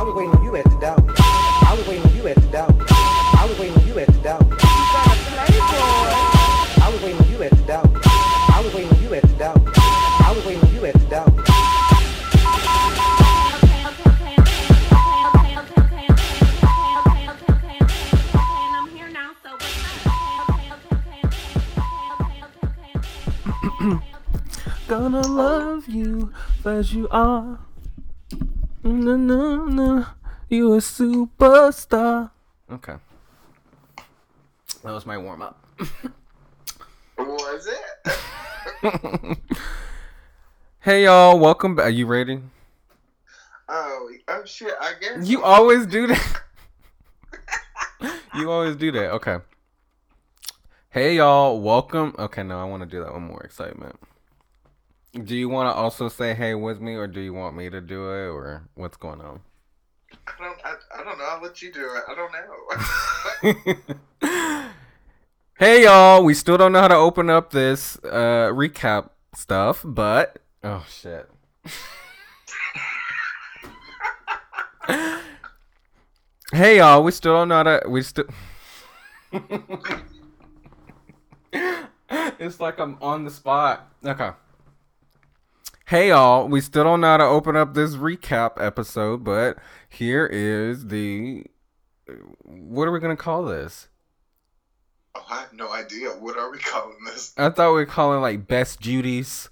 I was waiting on you at the door. I was waiting on you at the door. I was waiting on you at the door. I was waiting on you at the door. I was waiting on you at the door. I was waiting on you at the door. Gonna love you as you are. Na, na, na. You a superstar. Okay. That was my warm up. Was it? Hey y'all, welcome back. Are you ready? oh, oh shit! I guess You always do that. you always do that. Okay. Hey y'all, welcome. Okay, no, I want to do that one more excitement. Do you want to also say hey with me, or do you want me to do it, or what's going on? I don't. I, I don't know. I'll let you do it. I don't know. hey y'all, we still don't know how to open up this uh recap stuff, but oh shit. hey y'all, we still don't know how to we still It's like I'm on the spot. Okay. Hey y'all, we still don't know how to open up this recap episode, but here is the what are we gonna call this? oh, I have no idea. What are we calling this? I thought we were calling like best Judy's.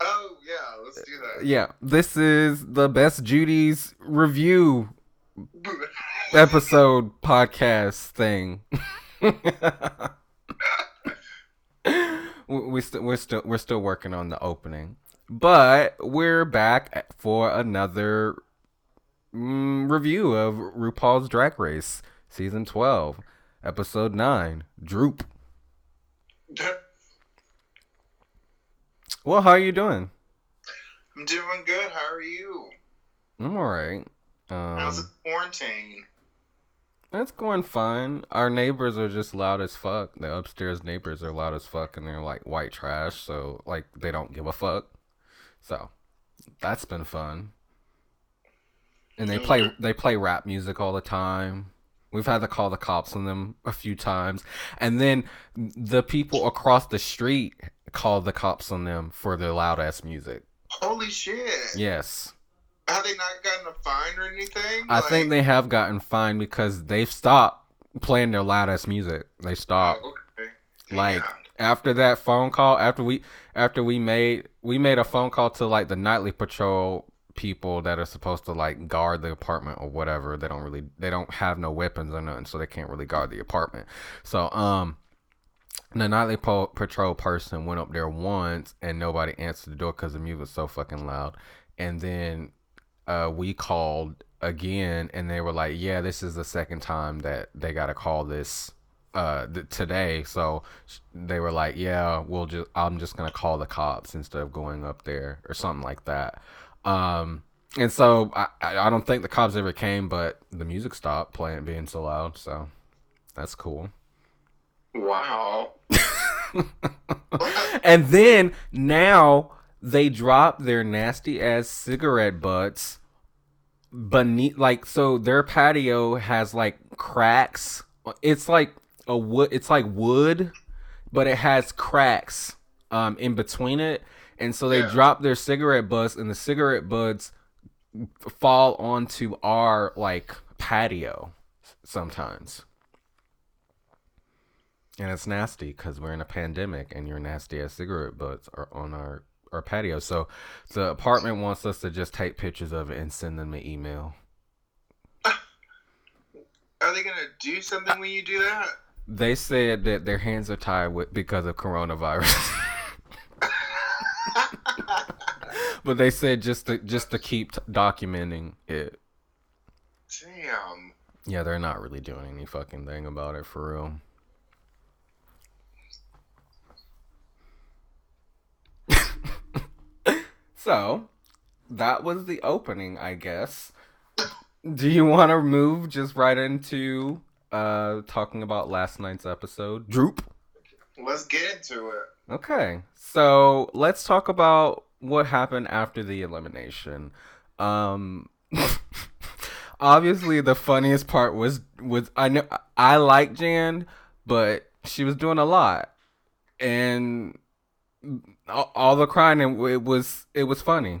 Oh yeah, let's do that. Yeah, this is the best Judy's review episode podcast thing. we we still we're still we're still working on the opening, but we're back for another mm, review of RuPaul's Drag Race season twelve, episode nine, Droop. Well, how are you doing? I'm doing good. How are you? I'm alright. How's Um, the quarantine? It's going fine. Our neighbors are just loud as fuck. The upstairs neighbors are loud as fuck, and they're like white trash. So like they don't give a fuck. So that's been fun. And they play they play rap music all the time. We've had to call the cops on them a few times, and then the people across the street called the cops on them for their loud ass music. Holy shit! Yes. Have they not gotten a fine or anything? I think they have gotten fined because they've stopped playing their loud ass music. They stopped. Oh, okay. Like. After that phone call, after we after we made we made a phone call to like the nightly patrol people that are supposed to like guard the apartment or whatever. They don't really they don't have no weapons or nothing, so they can't really guard the apartment. So um the nightly po- patrol person went up there once and nobody answered the door because the music was so fucking loud. And then uh, we called again and they were like, yeah, this is the second time that they got to call this uh th- today so sh- they were like yeah we'll just i'm just gonna call the cops instead of going up there or something like that. Um and so i i I don't think the cops ever came but the music stopped playing being so loud so that's cool. Wow. and then now they drop their nasty ass cigarette butts beneath like so their patio has like cracks. It's like a wood it's like wood but it has cracks um in between it and so they Yeah. drop their cigarette butts and the cigarette butts fall onto our like patio sometimes and it's nasty because we're in a pandemic and your nasty ass cigarette butts are on our, our patio. So the apartment wants us to just take pictures of it and send them an email. Are they gonna do something when you do that? They said that their hands are tied with because of coronavirus. but they said just to just to keep t- documenting it. Damn. Yeah, they're not really doing any fucking thing about it for real. so, that was the opening, I guess. Do you want to move just right into uh talking about last night's episode? Droop. Let's get into it. Okay. So, let's talk about what happened after the elimination. Um obviously the funniest part was was I know I like Jan, but she was doing a lot, and all, all the crying and it was it was funny.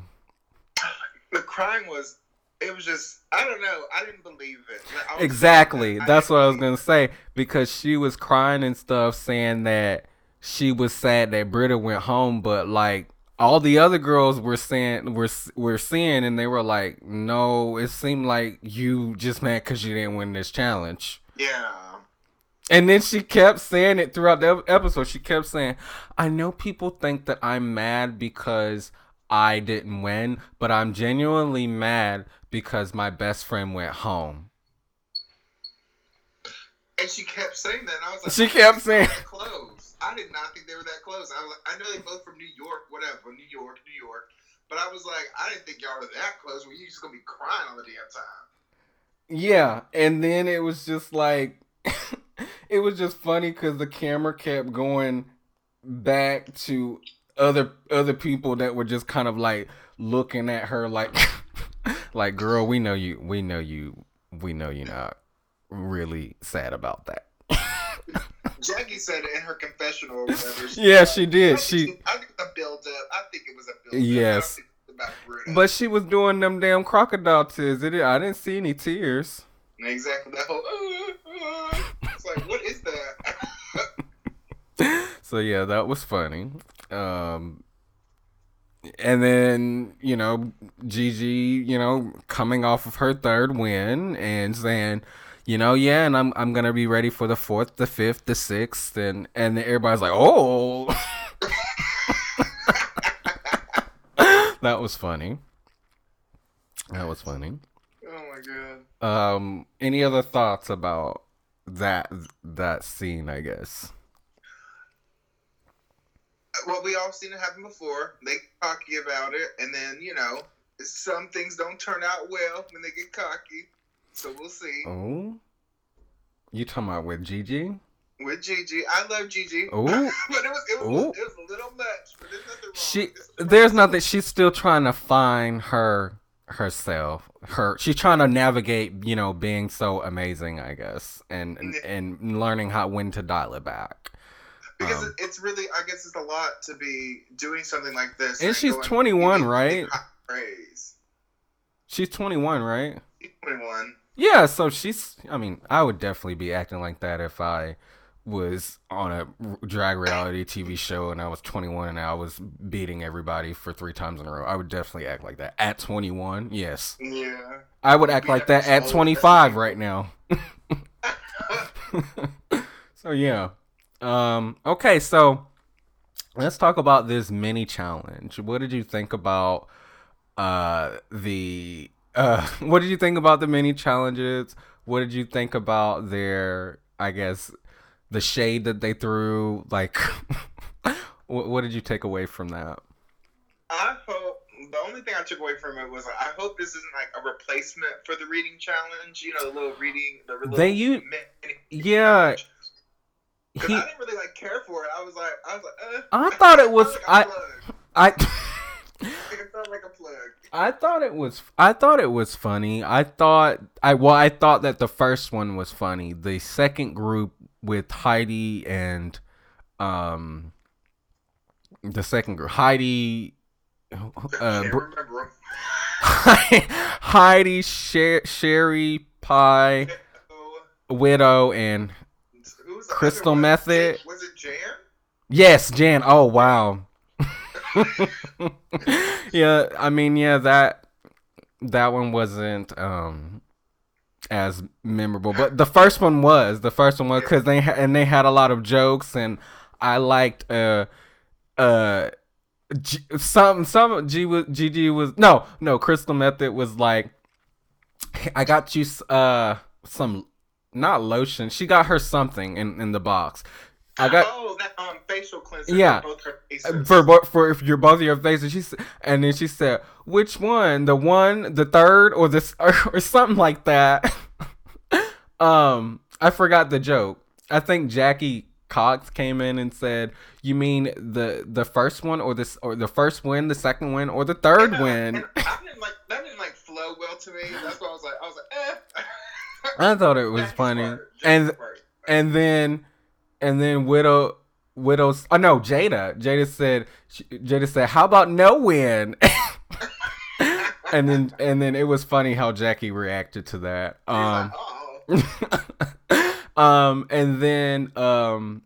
The crying was. It was just. I don't know. I didn't believe it. Like, Exactly. That's what I was gonna say because she was crying and stuff, saying that she was sad that Brita went home, but like all the other girls were saying were were seeing, and they were like, "No, it seemed like you just mad because you didn't win this challenge." Yeah. And then she kept saying it throughout the episode. She kept saying, I know people think that I'm mad because I didn't win, but I'm genuinely mad because my best friend went home. And she kept saying that, and I was like, She kept saying- close. I did not think they were that close. I was like, I know they both from New York, whatever, New York, New York. But I was like, I didn't think y'all were that close. Were you just gonna be crying all the damn time? Yeah, and then it was just like, it was just funny because the camera kept going back to other other people that were just kind of like looking at her like, like girl, we know you, we know you, we know you're not really sad about that. Jackie said it in her confessional or whatever. Yeah, she I did. think She, I think the build up. I think it was a build up. Yes. I think it was about Brita. but she was doing them damn crocodile tears. It, I didn't see any tears. exactly that whole. Uh, uh, it's like, what is that? so yeah, that was funny. Um, and then you know Gigi, you know, coming off of her third win and saying, you know, yeah, and I'm I'm gonna be ready for the fourth, the fifth, the sixth, and and everybody's like, oh, that was funny. That was funny. oh my god. Um, any other thoughts about that that scene? I guess. Well, we all seen it happen before. They get cocky about it, and then you know, some things don't turn out well when they get cocky. So we'll see. Oh, you talking about with Gigi? With Gigi, I love Gigi. Oh. but it was it was, Ooh. it was a little much. But there's nothing wrong. She, there's nothing. She's still trying to find her herself. Her, she's trying to navigate, you know, being so amazing, I guess, and and, and learning how when to dial it back. Because um, it's really, I guess, it's a lot to be doing something like this. And she's going- 21, right? Praise. She's 21, right? 21. Yeah, so she's. I mean, I would definitely be acting like that if I was on a drag reality TV show and I was 21 and I was beating everybody for three times in a row. I would definitely act like that at 21. Yes, Yeah. I would act like that at 25 right now. so yeah. Um. Okay. So let's talk about this mini challenge. What did you think about uh the uh what did you think about the mini challenges? What did you think about their I guess the shade that they threw like what, what did you take away from that? I hope the only thing I took away from it was like, I hope this isn't like a replacement for the reading challenge. You know, the little reading, the little They Yeah. Because He I didn't really like care for it. I was like, I was like, uh, I thought it was- I- like a plug. I it felt like a plug. I thought it was I thought it was funny. I thought I well I thought that the first one was funny. The second group with Heidi and um the second group Heidi uh, Can't Br- remember. Heidi Sher- Sherry Pie Widow and was Crystal? Methyd. Was it Jan? Yes, Jan. Oh wow. yeah, I mean, yeah, that that one wasn't um as memorable, but the first one was. The first one was because they ha- and they had a lot of jokes, and I liked uh uh. G- some some G was GG was no no Crystal Methyd was like I got you uh some not lotion she got her something in in the box I got oh, that um facial cleanser. Yeah. For both her faces. for for if your both of your faces. She and then she said, "Which one? The one, the third, or this, or, or something like that." um, I forgot the joke. I think Jackie Cox came in and said, "You mean the the first one, or this, or the first win, the second win, or the third And, uh, win?" and I didn't like that. Didn't like flow well to me. That's why I was like, I was like, eh. I thought it was funny, and and then and then widow widow's oh no jaida. Jaida said she- jaida said how about no win? And then and then it was funny how jackie reacted to that. Um oh. um and then um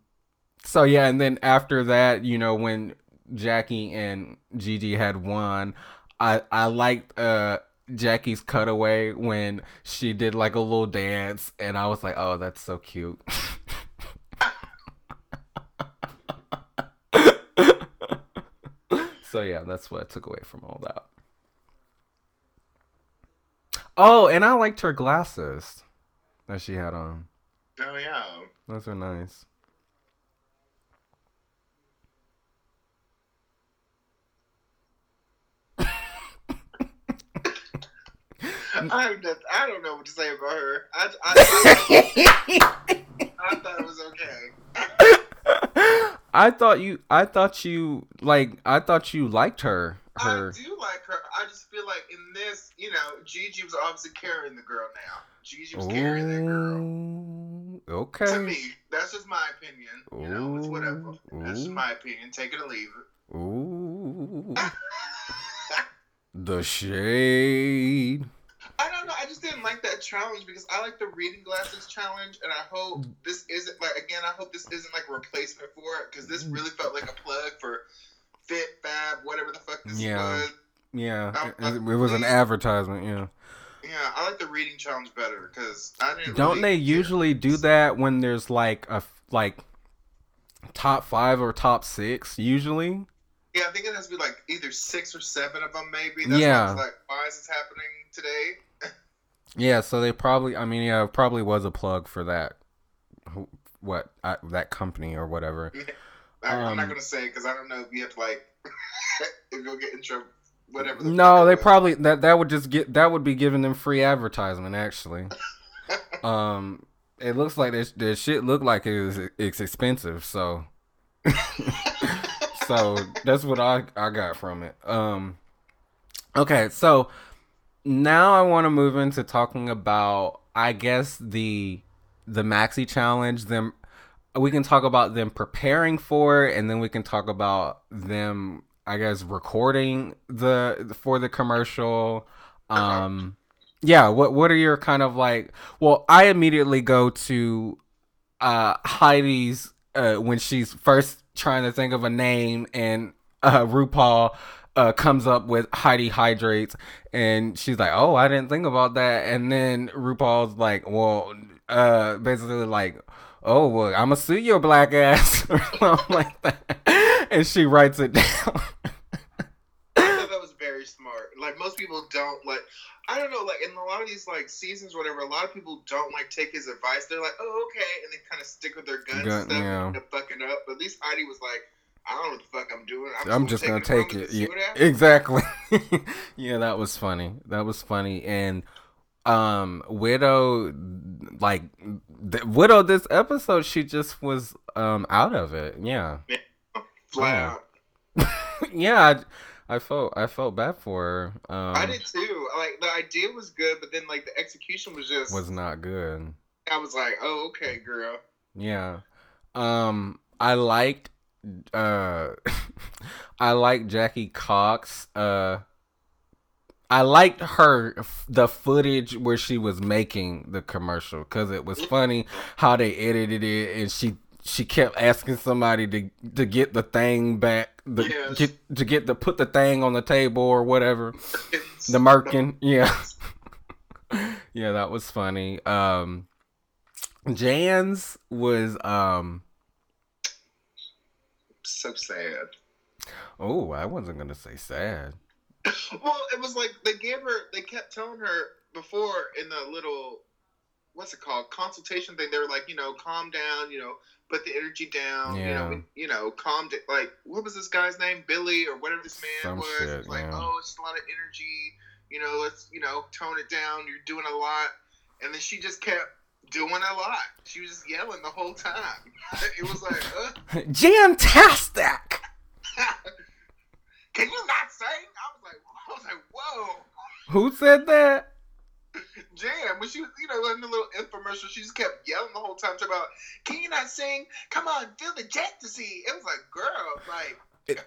so yeah and then after that you know when jackie and gigi had won i i liked uh jackie's cutaway when she did like a little dance and i was like oh that's so cute so yeah that's what i took away from all that oh and i liked her glasses that she had on Oh yeah. those are nice. I have I don't know what to say about her. I, I, I, I thought it was okay. I thought you I thought you like I thought you liked her. Her I do like her. I just feel like in this, you know, Gigi was obviously carrying the girl now. Gigi was carrying that girl. Ooh, To Okay. me, that's just my opinion. You know, it's whatever. That's just my opinion. Take it or leave it. Ooh. The shade. I don't know. I just didn't like that challenge because I like the reading glasses challenge, and I hope this isn't like again. I hope this isn't like a replacement for it because this really felt like a plug for Fit Fab, whatever the fuck this Yeah. was. Yeah. Um, It, it was an advertisement, yeah. Yeah, I like the reading challenge better because I didn't. Don't really they usually do that when there's like a like top 5 or top 6 usually? Yeah, I think it has to be like either six or seven of them, maybe. That's Yeah. Like, why is this happening today? Yeah, so they probably. I mean, yeah, it probably was a plug for that. What I, that company or whatever. I, I'm Um, not gonna say because I don't know if you have to like if you'll get in trouble. Whatever. the No, they was. probably that that would just get that would be giving them free advertisement. Actually, um, it looks like this the shit looked like it is it's expensive. So, so that's what I I got from it. Um, okay, so now I want to move into talking about I guess the the maxi challenge. Them we can talk about them preparing for it, and then we can talk about them I guess recording the for the commercial. Um, yeah. What what are your kind of like? Well, I immediately go to uh Heidi's uh when she's first trying to think of a name and uh RuPaul uh comes up with Heidi hydrates and she's like, "Oh, I didn't think about that." And then RuPaul's like, "Well, uh basically like, "Oh, well, I'm gonna sue your black ass." or something like that. And she writes it down. I thought that was very smart. Like most people don't like. I don't know. Like in a lot of these like seasons, or whatever, a lot of people don't like take his advice. They're like, "Oh, okay," and they kind of stick with their guns Gun- and stuff yeah. and fucking up. But at least Heidi was like, "I don't know what the fuck I'm doing. I'm, I'm just gonna take it. Yeah, exactly. yeah, that was funny. That was funny. And um, Widow, like the, Widow, this episode, she just was um out of it. Yeah, Flat Yeah. yeah. I, I felt I felt bad for her. Um, I did too. Like the idea was good, but then like the execution was just. was not good. I was like, "Oh, okay, girl." Yeah. Um I liked uh I like Jackie Cox. Uh I liked her the footage where she was making the commercial cuz it was funny how they edited it and she she kept asking somebody to to get the thing back the Yes. get to get the put the thing on the table or whatever the merkin yeah yeah that was funny um Jan's was um So sad. oh I wasn't gonna say sad Well, it was like they gave her. They kept telling her before in the little, what's it called, consultation thing. They were like, you know, calm down. You know, put the energy down. You Yeah. know, you know, calm. Da- like, what was this guy's name? Billy or whatever this man Some was. shit, was like, yeah. oh, it's a lot of energy. You know, let's you know tone it down. You're doing a lot, and then she just kept doing a lot. She was just yelling the whole time. it was like, uh, Jantastic can you not sing? I was like, I was like, whoa. who said that Jam, when she was, you know, in the little infomercial, she just kept yelling the whole time about, "Can you not sing? Come on, feel the ecstasy." It was like, girl, like.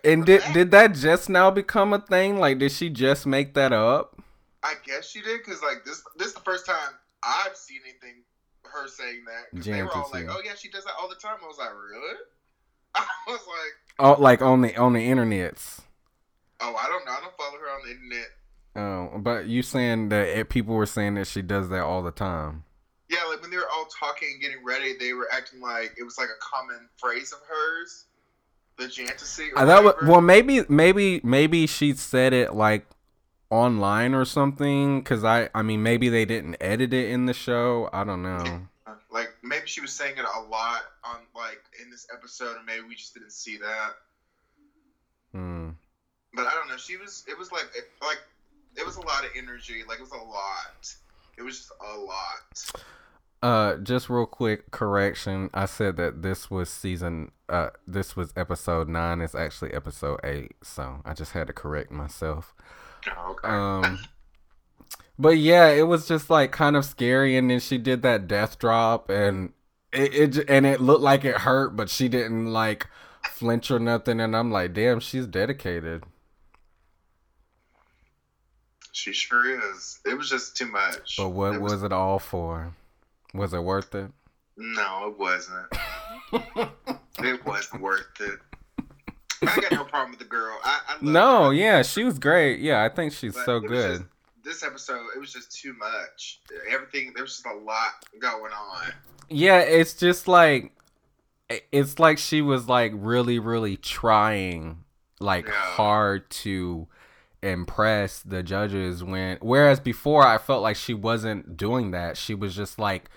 And did did that just now become a thing? Like, did she just make that up? I guess she did because like this this is the first time I've seen anything her saying that. they were all like, "Oh yeah, she does that all the time." I was like, "Really?" I was like, Oh, like on the on the internets. "Oh, I don't know. I don't follow her on the internet." Oh, but you saying that it, people were saying that she does that all the time. Yeah, like when they were all talking and getting ready, they were acting like it was like a common phrase of hers, the Jantasy. Or I thought, well, maybe, maybe, maybe she said it like online or something. Cause I, I mean, maybe they didn't edit it in the show. I don't know. like maybe she was saying it a lot on like in this episode, and maybe we just didn't see that. Hmm. But I don't know. She was. It was like it, like it was a lot of energy. Like it was a lot. It was just a lot. Uh, just real quick correction. I said that this was season. Uh, this was episode nine. It's actually episode eight. So I just had to correct myself. Oh, okay. Um, but yeah, it was just like kind of scary, and then she did that death drop, and it, it and it looked like it hurt, but she didn't like flinch or nothing, and I'm like, damn, she's dedicated. she sure is. It was just too much. But what It was it all for? Was it worth it? No, it wasn't. it wasn't worth it. I got no problem with the girl. I, I no, her. yeah, she was great. Yeah, I think she's But so good. just- this episode, it was just too much. Everything there was just a lot going on. Yeah, it's just like it's like she was like really really trying like Yeah. hard to impress the judges when whereas before I felt like she wasn't doing that. She was just like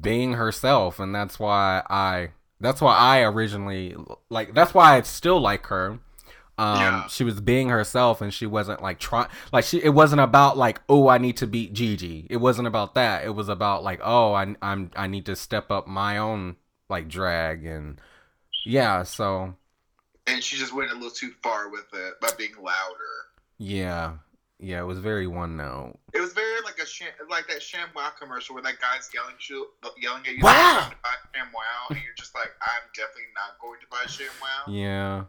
being herself and that's why I that's why I originally like that's why I still like her. Um Yeah. she was being herself and she wasn't like trying like she it wasn't about like oh I need to beat Gigi. It wasn't about that. It was about like oh I I'm I need to step up my own like drag and yeah, so And she just went a little too far with it by being louder. yeah. Yeah, it was very one note. It was very like a sham, like that ShamWow commercial where that guy's yelling you, yelling at you Wow. like, to buy ShamWow, and you're just like, I'm definitely not going to buy ShamWow. Yeah.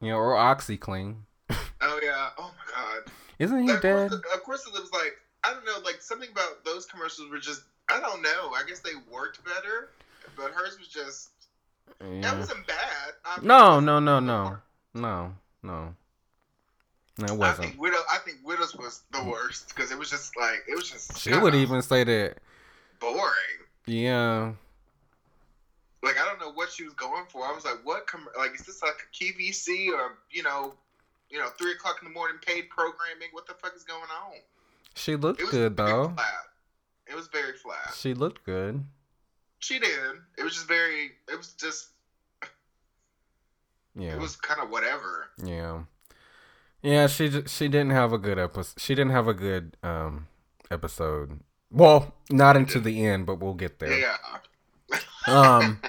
Yeah, or OxiClean. Oh yeah. Oh my god. Isn't he Of dead? course, of course, it was like I don't know, like something about those commercials were just I don't know. I guess they worked better, but hers was just that wasn't bad. I mean, No, no, no, no. No, no. No, it I wasn't. think Widow. I think Widows was the worst because it was just like it was just. She would even say that. boring. Yeah. Like I don't know what she was going for. I was like, what? Com- like is this like a QVC or you know, you know, three o'clock in the morning paid programming? What the fuck is going on? She looked good though. Flat. It was very flat. She looked good. She did. It was just very. It was just. Yeah. It was kind of whatever. Yeah. Yeah, she she didn't have a good episode. She didn't have a good um episode. Well, not into the end, but we'll get there. Yeah. Um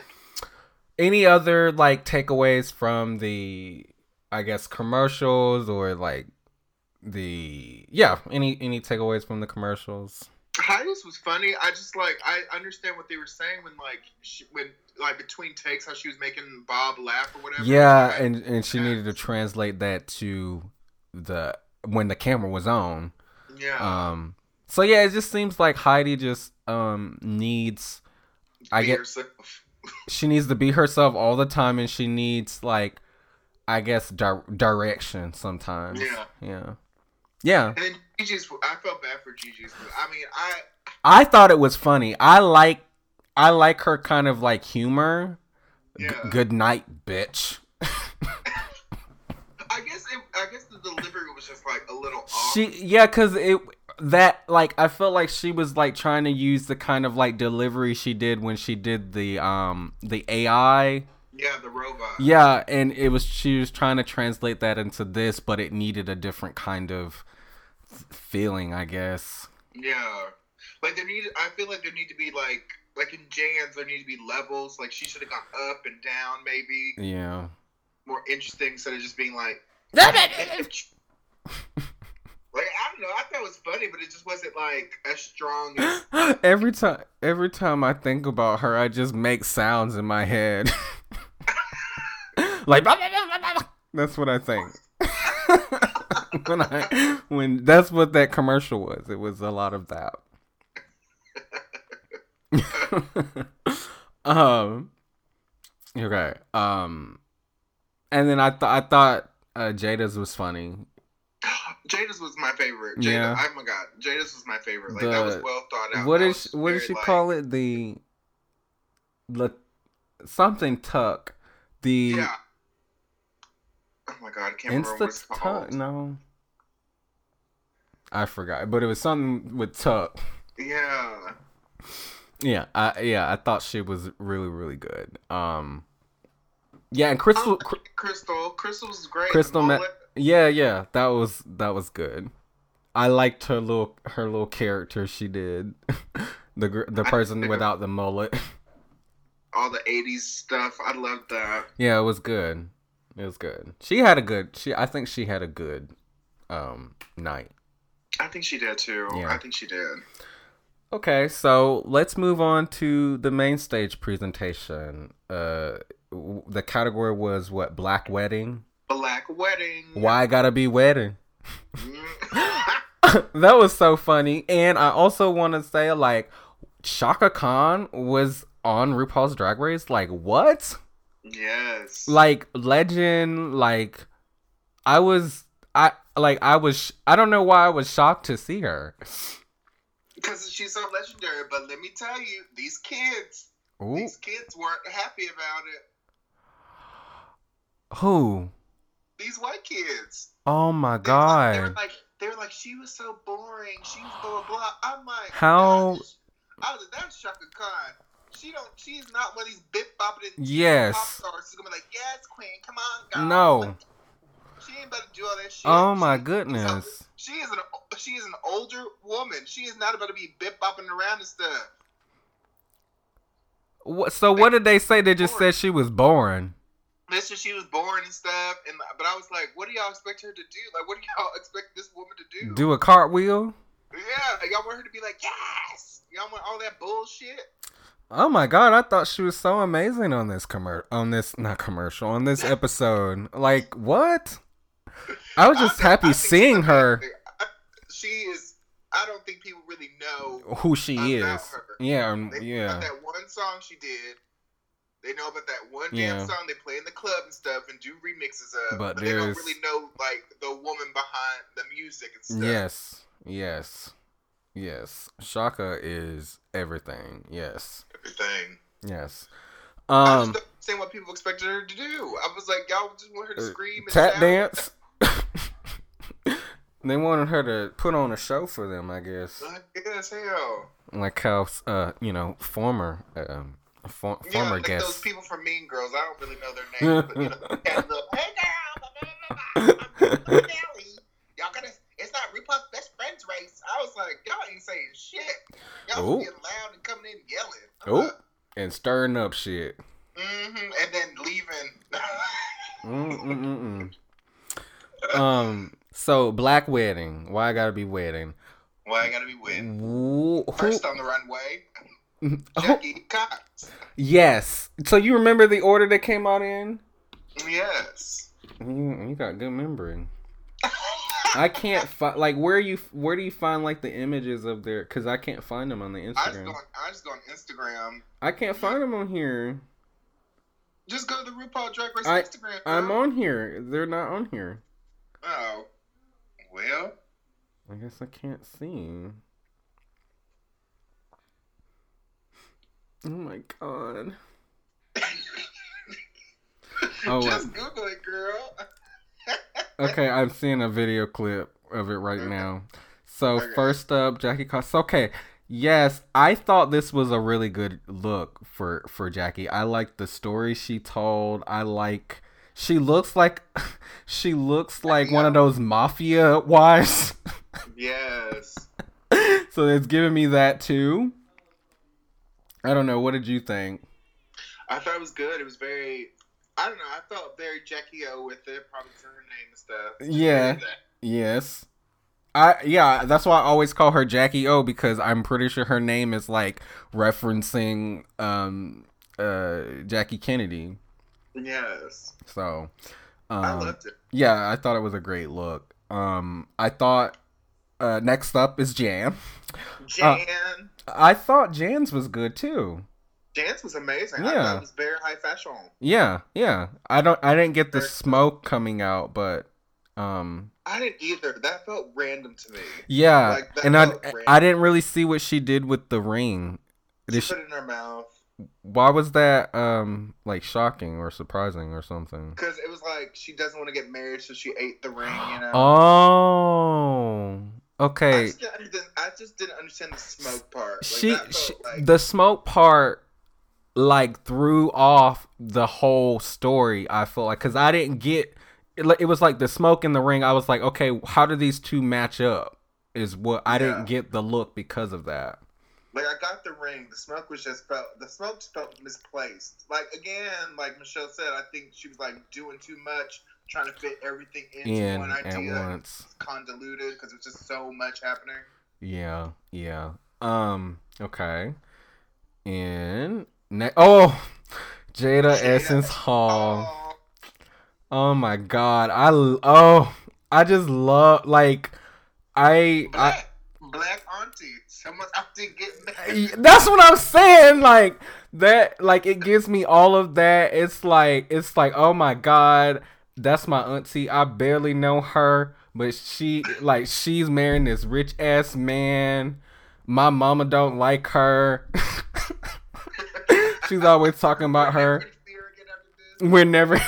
any other like takeaways from the I guess commercials or like the yeah, any any takeaways from the commercials? Heidi's was funny. I just like I understand what they were saying when like she, when like between takes how she was making Bob laugh or whatever. Yeah, Like, and and she needed to translate that to the when the camera was on. yeah. Um so yeah, it just seems like Heidi just um needs I Be get herself. she needs to be herself all the time and she needs like I guess di- direction sometimes. Yeah. Yeah. Yeah. And then Gigi's. I felt bad for Gigi's. I mean, I I thought it was funny. I like I like her kind of like humor. G- Yeah. good night, bitch. I guess it, I guess the delivery was just like a little off. She yeah, cuz it that like I felt like she was like trying to use the kind of like delivery she did when she did the um the AI. yeah, the robot. Yeah, and it was she was trying to translate that into this, but it needed a different kind of feeling, I guess. Yeah. Like there need. I feel like there need to be like like in Jan's there need to be levels. Like she should have gone up and down maybe Yeah. more interesting instead of just being like. like I don't know. I thought it was funny, but it just wasn't like as strong as. every time every time I think about her, I just make sounds in my head. like that's what I think. when I when that's what that commercial was. It was a lot of that. um okay. Um and then I thought I thought uh, Jaida's was funny. Jaida's was my favorite. Jaida, Yeah. oh my god, Jaida's was my favorite. Like The- that was well thought out. What is what did she like- call it? The the something tuck. The Yeah. Oh my god, I can't remember what it's called. tuck. No, I forgot, but it was something with tuck. Yeah. Yeah, I yeah, I thought she was really really good. Um, yeah, and Crystal, Oh, Crystal, Crystal was great. Crystal Ma- yeah, yeah, that was that was good. I liked her little her little character she did. the the person without the mullet. all the '80s stuff. I love that. Yeah, it was good. It was good. She had a good. She I think she had a good um night. I think she did too. Yeah. I think she did. Okay, so let's move on to the main stage presentation. Uh, the category was what? Black wedding. Black Wedding. Why gotta be wedding? Mm. that was so funny. And I also want to say, like, Chaka Khan was on RuPaul's Drag Race. Like, what? yes. Like, legend. Like, I was, I like, I was. I don't know why I was shocked to see her. Because she's so legendary. But let me tell you, these kids, Ooh, these kids weren't happy about it. Who? These white kids. Oh my They were like- They were god! like, they were like, she was so boring. She was blah blah blah. I'm like, How- gosh. I was like, that's Chaka Khan. She don't. She's not one of these bip bopping and Yes. pop stars. She's gonna be like, yes, queen, come on, girl. No. Like, she ain't about to do all that shit. Oh my She- goodness! She is an she is an older woman. She is not about to be bit bopping around and stuff. What? So what did they say? They just said she was boring. Said she was born and stuff, and but I was like, what do y'all expect her to do? Like, what do y'all expect this woman to do? Do a cartwheel? Yeah, y'all want her to be like, yes. Y'all want all that bullshit. Oh my god! I thought she was so amazing on this commer on this not commercial on this episode. Like what? I was just I think- I happy seeing her. I- She is. I don't think people really know. who she is. her. Yeah, um, They yeah. that one song she did. They know about that one Yeah. damn song they play in the club and stuff and do remixes of. But But, they don't really know like the woman behind the music and stuff. Yes, yes, yes. Chaka is everything. Yes, Everything. yes. I Um, just don't understand what people expected her to do. I was like, y'all just want her to Uh, scream and tap shout? dance. they wanted her to put on a show for them, I guess. I guess hell. Like how, uh, you know, former, um, for, Yeah, former like those people from Mean Girls. I don't really know their names, but you know, they little, hey girl, blah, blah, blah, blah, I'm Nelly. Y'all gotta. It's not RuPaul's best friends race. I was like, y'all ain't saying shit. Y'all Ooh. getting loud and coming in yelling. Oh, and stirring up shit. Mm-hmm. And then leaving. Um. So black wedding. Why I gotta be wedding? Why I gotta be who, First on the runway, who- Jackie oh. Cox. yes. So you remember the order that came out in? Yes. You, you got good memory. I can't find like where you where do you find like the images of their? Because I can't find them on the I just Instagram. go. On, I just go on Instagram. I can't find them on here. Just go to the RuPaul Drag Race I- Instagram. I'm on here. They're not on here. Oh. Well. I guess I can't see. Oh my god. Oh, just Google it, girl. Okay, I'm seeing a video clip of it right Okay. now. So Okay. first up, Jackie Cox. Okay, yes, I thought this was a really good look for for Jackie. I like the story she told. I like she looks like she looks like one of those mafia wives. Yes. so it's giving me that too. I don't know. What did you think? I thought it was good. It was very. I don't know. I felt very Jackie O with it, probably for her name and stuff. Yeah. Yes. I yeah, that's why I always call her Jackie O because I'm pretty sure her name is like referencing um uh Jackie Kennedy. Yes, So um, I loved it. Yeah, I thought it was a great look. Um I thought uh next up is Jan. Jan, I thought Jan's was good too. Jan's was amazing. I Yeah. thought it was very high fashion. Yeah, yeah. I don't I didn't get the Very- smoke coming out, but um I didn't either. That felt random to me. yeah, Like, that and I random. I didn't really see what she did with the ring. She Did she, put it in her mouth why was that um like shocking or surprising or something? because it was like she doesn't want to get married, so she ate the ring. You know. Oh, I okay. just, didn't, I just didn't understand the smoke part. Like, She, she like, the smoke part like threw off the whole story. I feel like because I didn't get it, it was like the smoke in the ring. I was like, okay, how do these two match up? Is what I Yeah. didn't get the look because of that. like I got the ring. The smoke was just felt. The smoke felt misplaced. Like again, like Michelle said, I think she was like doing too much, trying to fit everything into In one at idea. once. It's convoluted because it's just so much happening. Yeah, yeah. Um. Okay. And ne- oh, Jaida, Jaida. Essence Hall. Oh, Oh my God. I oh I just love like I I black, black auntie. Someone's auntie getting married. that's what I'm saying. Like that, like it gives me all of that. It's like it's like oh my god, that's my auntie. I barely know her, but she like she's marrying this rich ass man. My mama don't like her. she's always talking about her. We're never.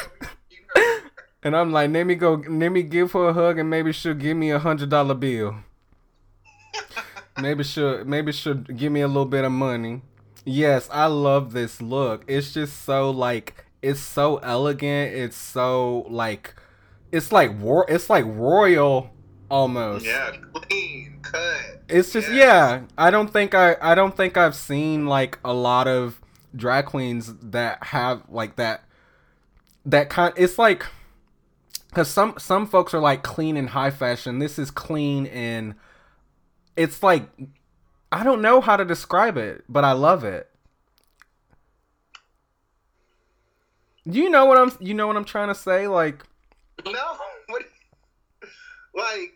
And I'm like, let me go, let me give her a hug, and maybe she'll give me a hundred dollar bill. maybe she'll, maybe she'll give me a little bit of money. Yes, I love this look. It's just so like, it's so elegant. It's so like, it's like war, it's like royal almost. Yeah, clean cut. It's just Yes. yeah. I don't think I I don't think I've seen like a lot of drag queens that have like that that kind it's like cuz some some folks are like clean and high fashion. This is clean and it's like I don't know how to describe it, but I love it. You know what I'm you know what I'm trying to say like No, what? Like,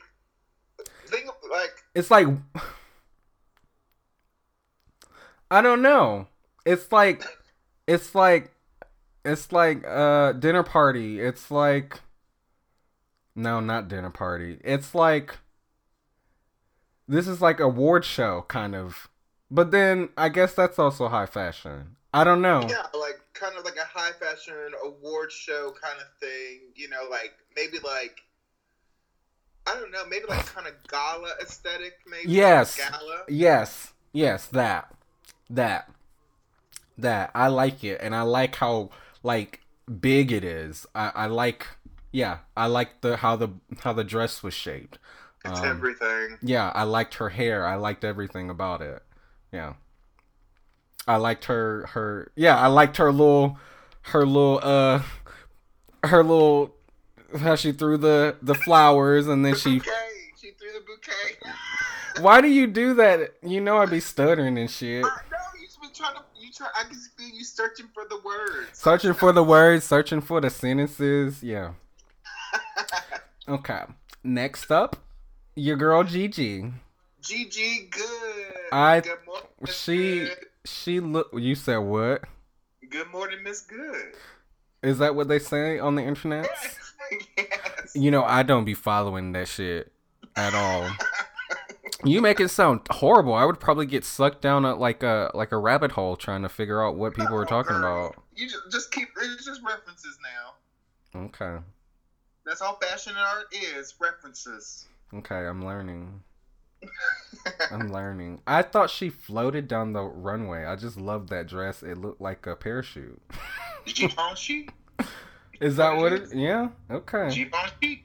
think like it's like I don't know. It's like it's like it's like uh dinner party. It's like no, not dinner party. It's like this is like award show kind of. But then I guess that's also high fashion. I don't know. yeah, like kind of like a high fashion award show kind of thing. You know, like maybe like I don't know, maybe like kind of gala aesthetic, maybe. Yes. Gala. Yes. Yes, that. That. That. I like it and I like how like big it is. I, I like yeah, I like the how the how the dress was shaped. It's Um, everything. Yeah, I liked her hair. I liked everything about it. Yeah. I liked her her yeah, I liked her little her little uh her little how she threw the the flowers and then The she bouquet. She threw the bouquet. Why do you do that? You know I'd be stuttering and shit. I know you been trying to. You try. I can see you searching for the words. Searching for the words, searching for the sentences. Yeah. Okay. Next up, your girl Gigi. GG good. I- Good morning, she- Good. She look. You said what? Good morning, Miss Good. Is that what they say on the internet? yes. You know I don't be following that shit at all. You make it sound horrible. I would probably get sucked down a, like a like a rabbit hole trying to figure out what people were No, talking girl. about. You just, just keep. It's just references now. Okay. That's all fashion and art is references. Okay, I'm learning. I'm learning. I thought she floated down the runway. I just loved that dress. It looked like a parachute. Givenchy. Is that what it? Yeah. Okay. Givenchy.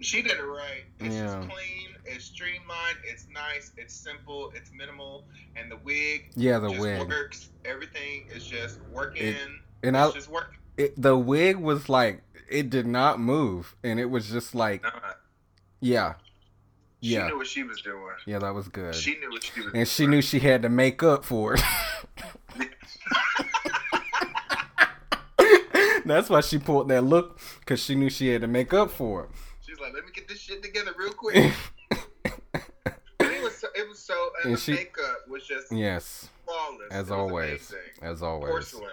She did it right. It's Yeah. just clean. It's streamlined. It's nice. It's simple. It's minimal. And the wig Yeah, the just wig. works. Everything is just working. It- And I, it's just working. it, the wig was like, it did not move, and it was just like, yeah, She Yeah. knew what she was doing. Yeah, that was good. She knew what she was doing. and she knew she had to make up for it. That's why she pulled that look because she knew she had to make up for it. She's like, let me get this shit together real quick. It was so, it was so, and, And the she- makeup was just yes, flawless. as It always, as always, Porcelain.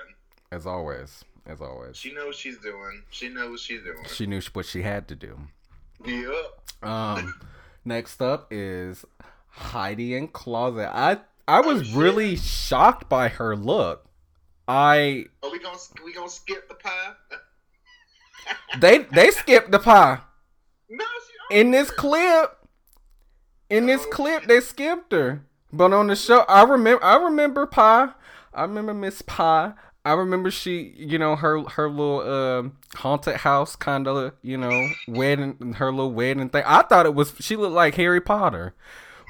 as always, as always. She knows what she's doing. She knows what she's doing. She knew what she had to do. Yep. Um, next up is Heidi N Closet. I I was Oh, really shocked by her look. I Are we gonna we gonna skip the pie? they they skipped the pie No, she in this clip. In this oh, clip, they skipped her. But on the show, I remember I remember pie. I remember Miss Pie. I remember she, you know, her her little um haunted house kind of, you know, wedding, her little wedding thing. I thought it was she looked like Harry Potter,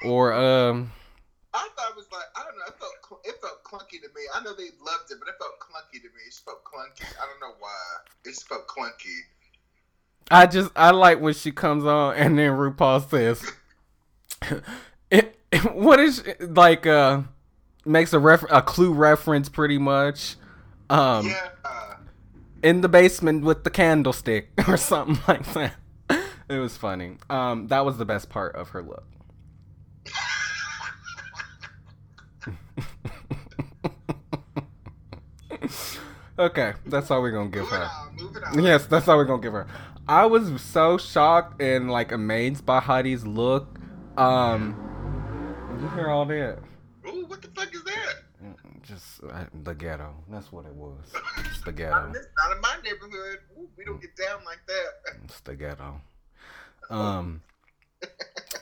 or um. I thought it was like I don't know. It felt it felt clunky to me. I know they loved it, but it felt clunky to me. It felt clunky. I don't know why. It felt clunky. I just I like when she comes on and then RuPaul says, it, "What is like uh makes a ref a clue reference pretty much, um yeah. In the basement with the candlestick or something like that." It was funny. Um, that was the best part of her look. okay, that's all we're gonna give her. on. Moving on. Yes, that's all we're gonna give her. I was so shocked and like amazed by Heidi's look. Um, you hear all that? Ooh, what the fuck? Just uh, the ghetto. That's what it was. It's the ghetto. this, not in my neighborhood. We don't get down like that. It's the ghetto. Um,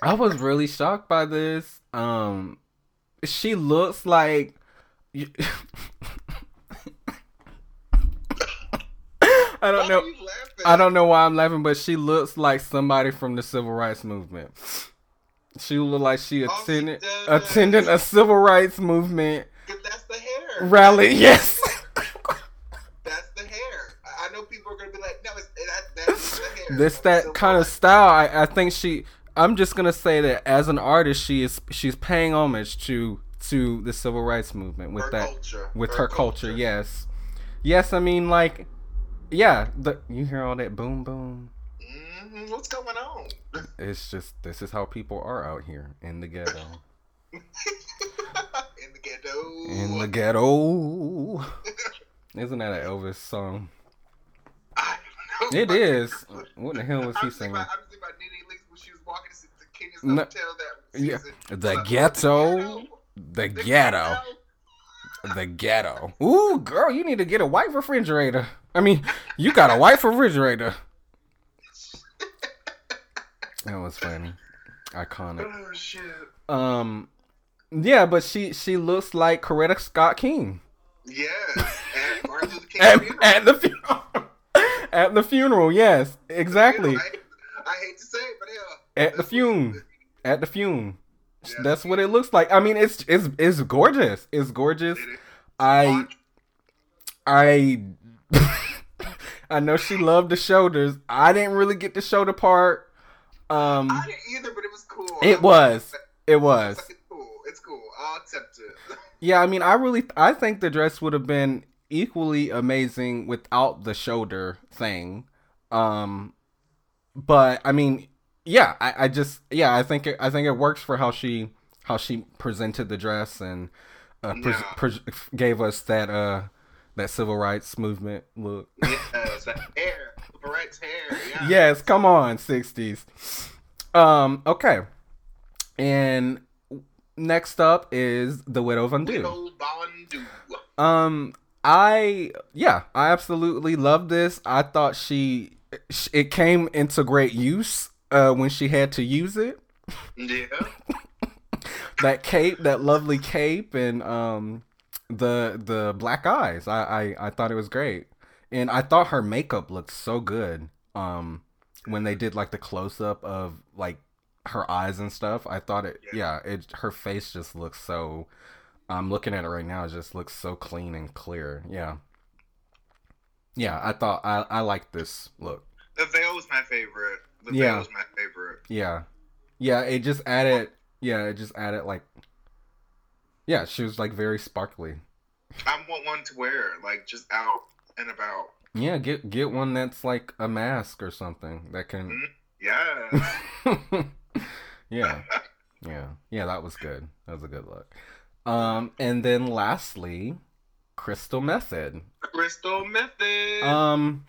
I was really shocked by this. Um, she looks like. I don't Why know. are you laughing? I don't know why I'm laughing, but she looks like somebody from the civil rights movement. She looked like she Oh, she attended does. attended a civil rights movement. that's. Rally. Yes. That's the hair. I, know people are gonna be like, no, it's, that, that's the hair. this So that kind of style. I, I think she. I'm just gonna say that as an artist, she is she's paying homage to to the civil rights movement with Her that culture. with her, culture. Yes, yes. I mean, like, yeah. The you hear all that boom boom. hmm What's going on? It's just this is how people are out here in the ghetto. in the ghetto. In the ghetto. Isn't that an Elvis song? I don't know. It is. What the hell was he singing? about, I'm just thinking about Nene Leakes when she was walking to the Kenya's No. hotel that Yeah. The Like, ghetto. The The ghetto. The ghetto. Ooh, girl, you need to get a white refrigerator. I mean, you got a white refrigerator. That was funny. Iconic. Oh shit. Um yeah, but she she looks like Coretta Scott King. Yes. At Martin Luther King At, funeral. at the funeral. at the funeral, yes. Exactly. I, I hate to say it, but hell. At the fume. At the fume. Yeah. That's what it looks like. I mean, it's it's it's gorgeous. It's gorgeous. It. I I I know she loved the shoulders. I didn't really get the shoulder part. Um I didn't either, but it was cool. it was. It was. It's cool. It's cool. I'll accept it. Yeah, I mean, I really I think the dress would have been equally amazing without the shoulder thing. Um but I mean, yeah, I, I just yeah, I think it, I think it works for how she how she presented the dress and uh, pres Yeah. pres gave us that uh that civil rights movement look. yes, that hair. Barrett's hair. Yeah. yes, come on, 60s. Um okay. And next up is The Widow Von'Du. Widow Von'Du. Um, I yeah, I absolutely love this. I thought she it came into great use uh when she had to use it. Yeah. That cape, that lovely cape, and um the the black eyes. I I, I thought it was great, and I thought her makeup looked so good. Um, when they did like the close up of like her eyes and stuff, I thought it. Yeah, it her face just looks so. I'm looking at it right now. It just looks so clean and clear. Yeah. Yeah, I thought I I like this look. The veil was my favorite. The Yeah. veil was my favorite. Yeah. Yeah, it just added. Yeah, it just added like. Yeah, she was like very sparkly. I want one to wear, like just out and about. Yeah, get get one that's like a mask or something that can. Mm-hmm. Yeah. yeah, yeah, yeah. That was good. That was a good look. Um, and then lastly, Crystal Methyd. Crystal Methyd. Um,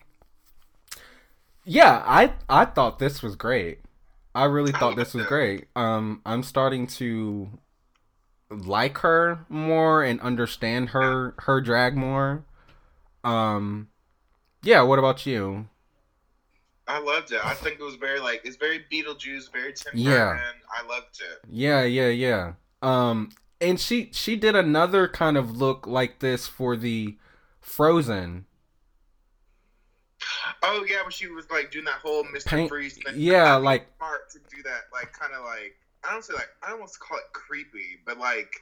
yeah, I I thought this was great. I really thought this was great. Um, I'm starting to like her more and understand her her drag more. Um, yeah. What about you? I loved it. I think it was very like it's very Beetlejuice, very Tim Yeah. Burton. I loved it. Yeah, yeah, yeah. Um, and she she did another kind of look like this for the Frozen. Oh yeah, when she was like doing that whole Mr. Paint- Freeze thing. yeah, like- smart to do that, like kind of like I don't say like I don't want to call it creepy, but like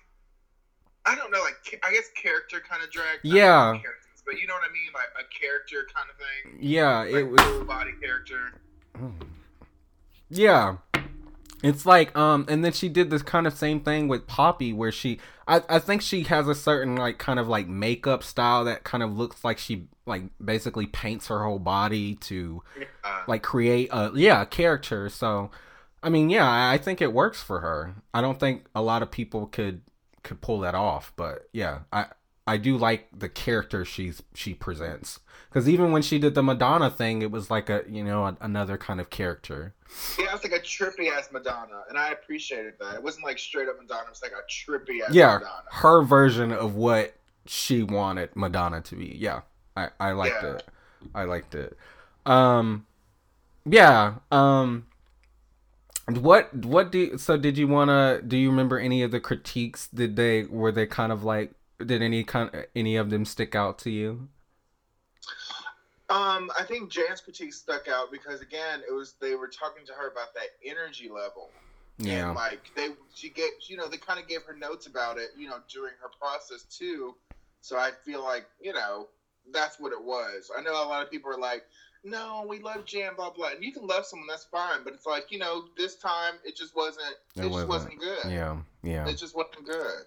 I don't know, like I guess character kind of drag. Yeah. characters, but you know what I mean, like a character kind of thing. Yeah, Like it was. full body character. Yeah. It's like um and then she did this kind of same thing with Poppy where she I, I think she has a certain like kind of like makeup style that kind of looks like she like basically paints her whole body to Uh, like create a yeah, a character. So I mean, yeah, I, I think it works for her. I don't think a lot of people could could pull that off, but yeah, I I do like the character she's she presents. Cuz even when she did the Madonna thing, it was like a, you know, a, another kind of character. yeah, it's like a trippy ass Madonna, and I appreciated that. It wasn't like straight up Madonna; it was like a trippy ass yeah, Madonna. her version of what she wanted Madonna to be. Yeah, I I liked Yeah. it. I liked it. Um, yeah. Um, what what do so did you wanna? Do you remember any of the critiques? Did they were they kind of like? Did any kind any of them stick out to you? Um, I think Jan's critique stuck out because again, it was they were talking to her about that energy level. Yeah. And like they, she gave, you know, they kind of gave her notes about it, you know, during her process too. So I feel like, you know, that's what it was. I know a lot of people are like, no, we love Jan, blah blah, and you can love someone, that's fine. But it's like, you know, this time it just wasn't, it, It just wasn't. wasn't good. Yeah. Yeah. It just wasn't good.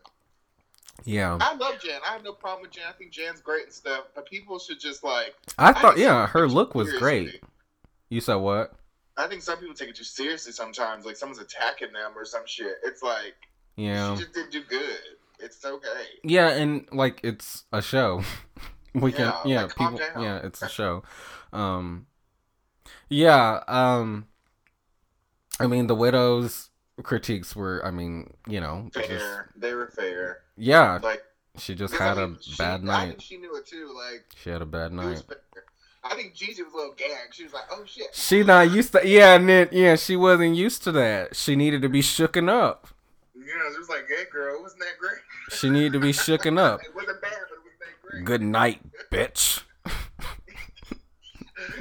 Yeah. I love Jan. I have no problem with Jan. I think Jan's great and stuff. But people should just like, I thought think yeah, her look was seriously. great. You said what? I think some people take it too seriously sometimes. Like someone's attacking them or some shit. It's like Yeah. she just didn't do good. It's okay. Yeah, and like it's a show. we can Yeah, yeah, like, people yeah, it's a show. Um yeah, um I mean the widows critiques were I mean, you know, just, Fair. They were fair. Yeah, Like she just had I a mean, she- bad I night. think she knew it too. Like She had a bad night. I think Gigi was a little gagged. She was like, "Oh shit." She not used to yeah, and then yeah, she wasn't used to that. She needed to be shooken up. Know, it was like, "Hey, girl, it wasn't that great." She needed to be shooken up. It wasn't bad, but it wasn't that great. Good night, bitch.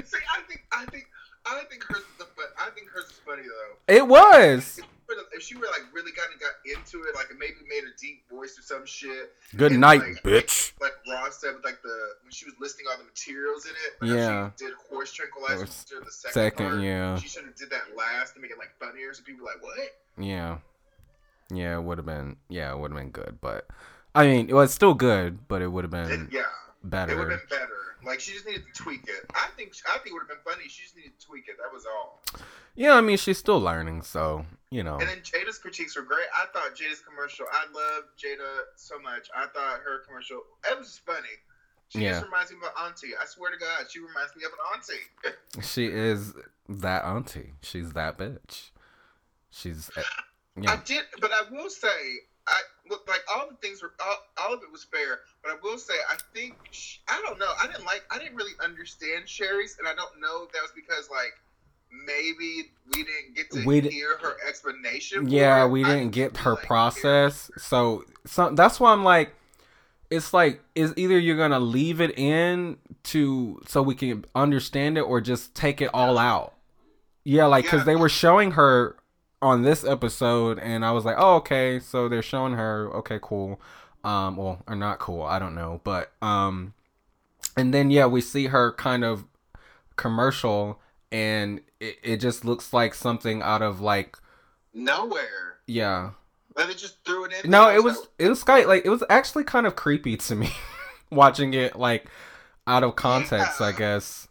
See, I think, I think, I think hers is the, I think hers is funny though. It was. If she were like really kind of got into it, like it maybe made a deep voice or some shit, Good And, night, like, bitch. like Ross said with like the when she was listing all the materials in it. like, Yeah. she did horse tranquilizer during the second, Second, part. yeah. She should have did that last to make it like funnier, so people were like, "What?" Yeah. Yeah, it would have been yeah, it would have been good, but I mean, it was still good, but it would have been yeah, it would have better. been better. Like she just needed to tweak it. I think I think it would have been funny. She just needed to tweak it. That was all. Yeah, I mean, she's still learning, so, you know. And then Jaida's critiques were great. I thought Jaida's commercial. I love Jaida so much. I thought her commercial. It was just funny. She Yeah. just reminds me of an auntie. I swear to God, she reminds me of an auntie. She is that auntie. She's that bitch. She's eh, I did, but I will say, I look like all the things were all, all of it was fair. But I will say, I think I don't know. I didn't like. I didn't really understand Sherry's, and I don't know if that was because like maybe we didn't get to We hear her explanation. Yeah, we didn't just get her like, process. So, so that's why I'm like it's like is either you're to leave it in to so we can understand it or just take it all out. Yeah, like cuz Yeah. they were showing her on this episode and I was like, "Oh, okay, so they're showing her. Okay, cool." Um well, or not cool, I don't know, but um and then yeah, we see her kind of commercial and it, it just looks like something out of like nowhere. Yeah. They just threw it in. No, it was it was kind like it was actually kind of creepy to me watching it like out of context, I guess.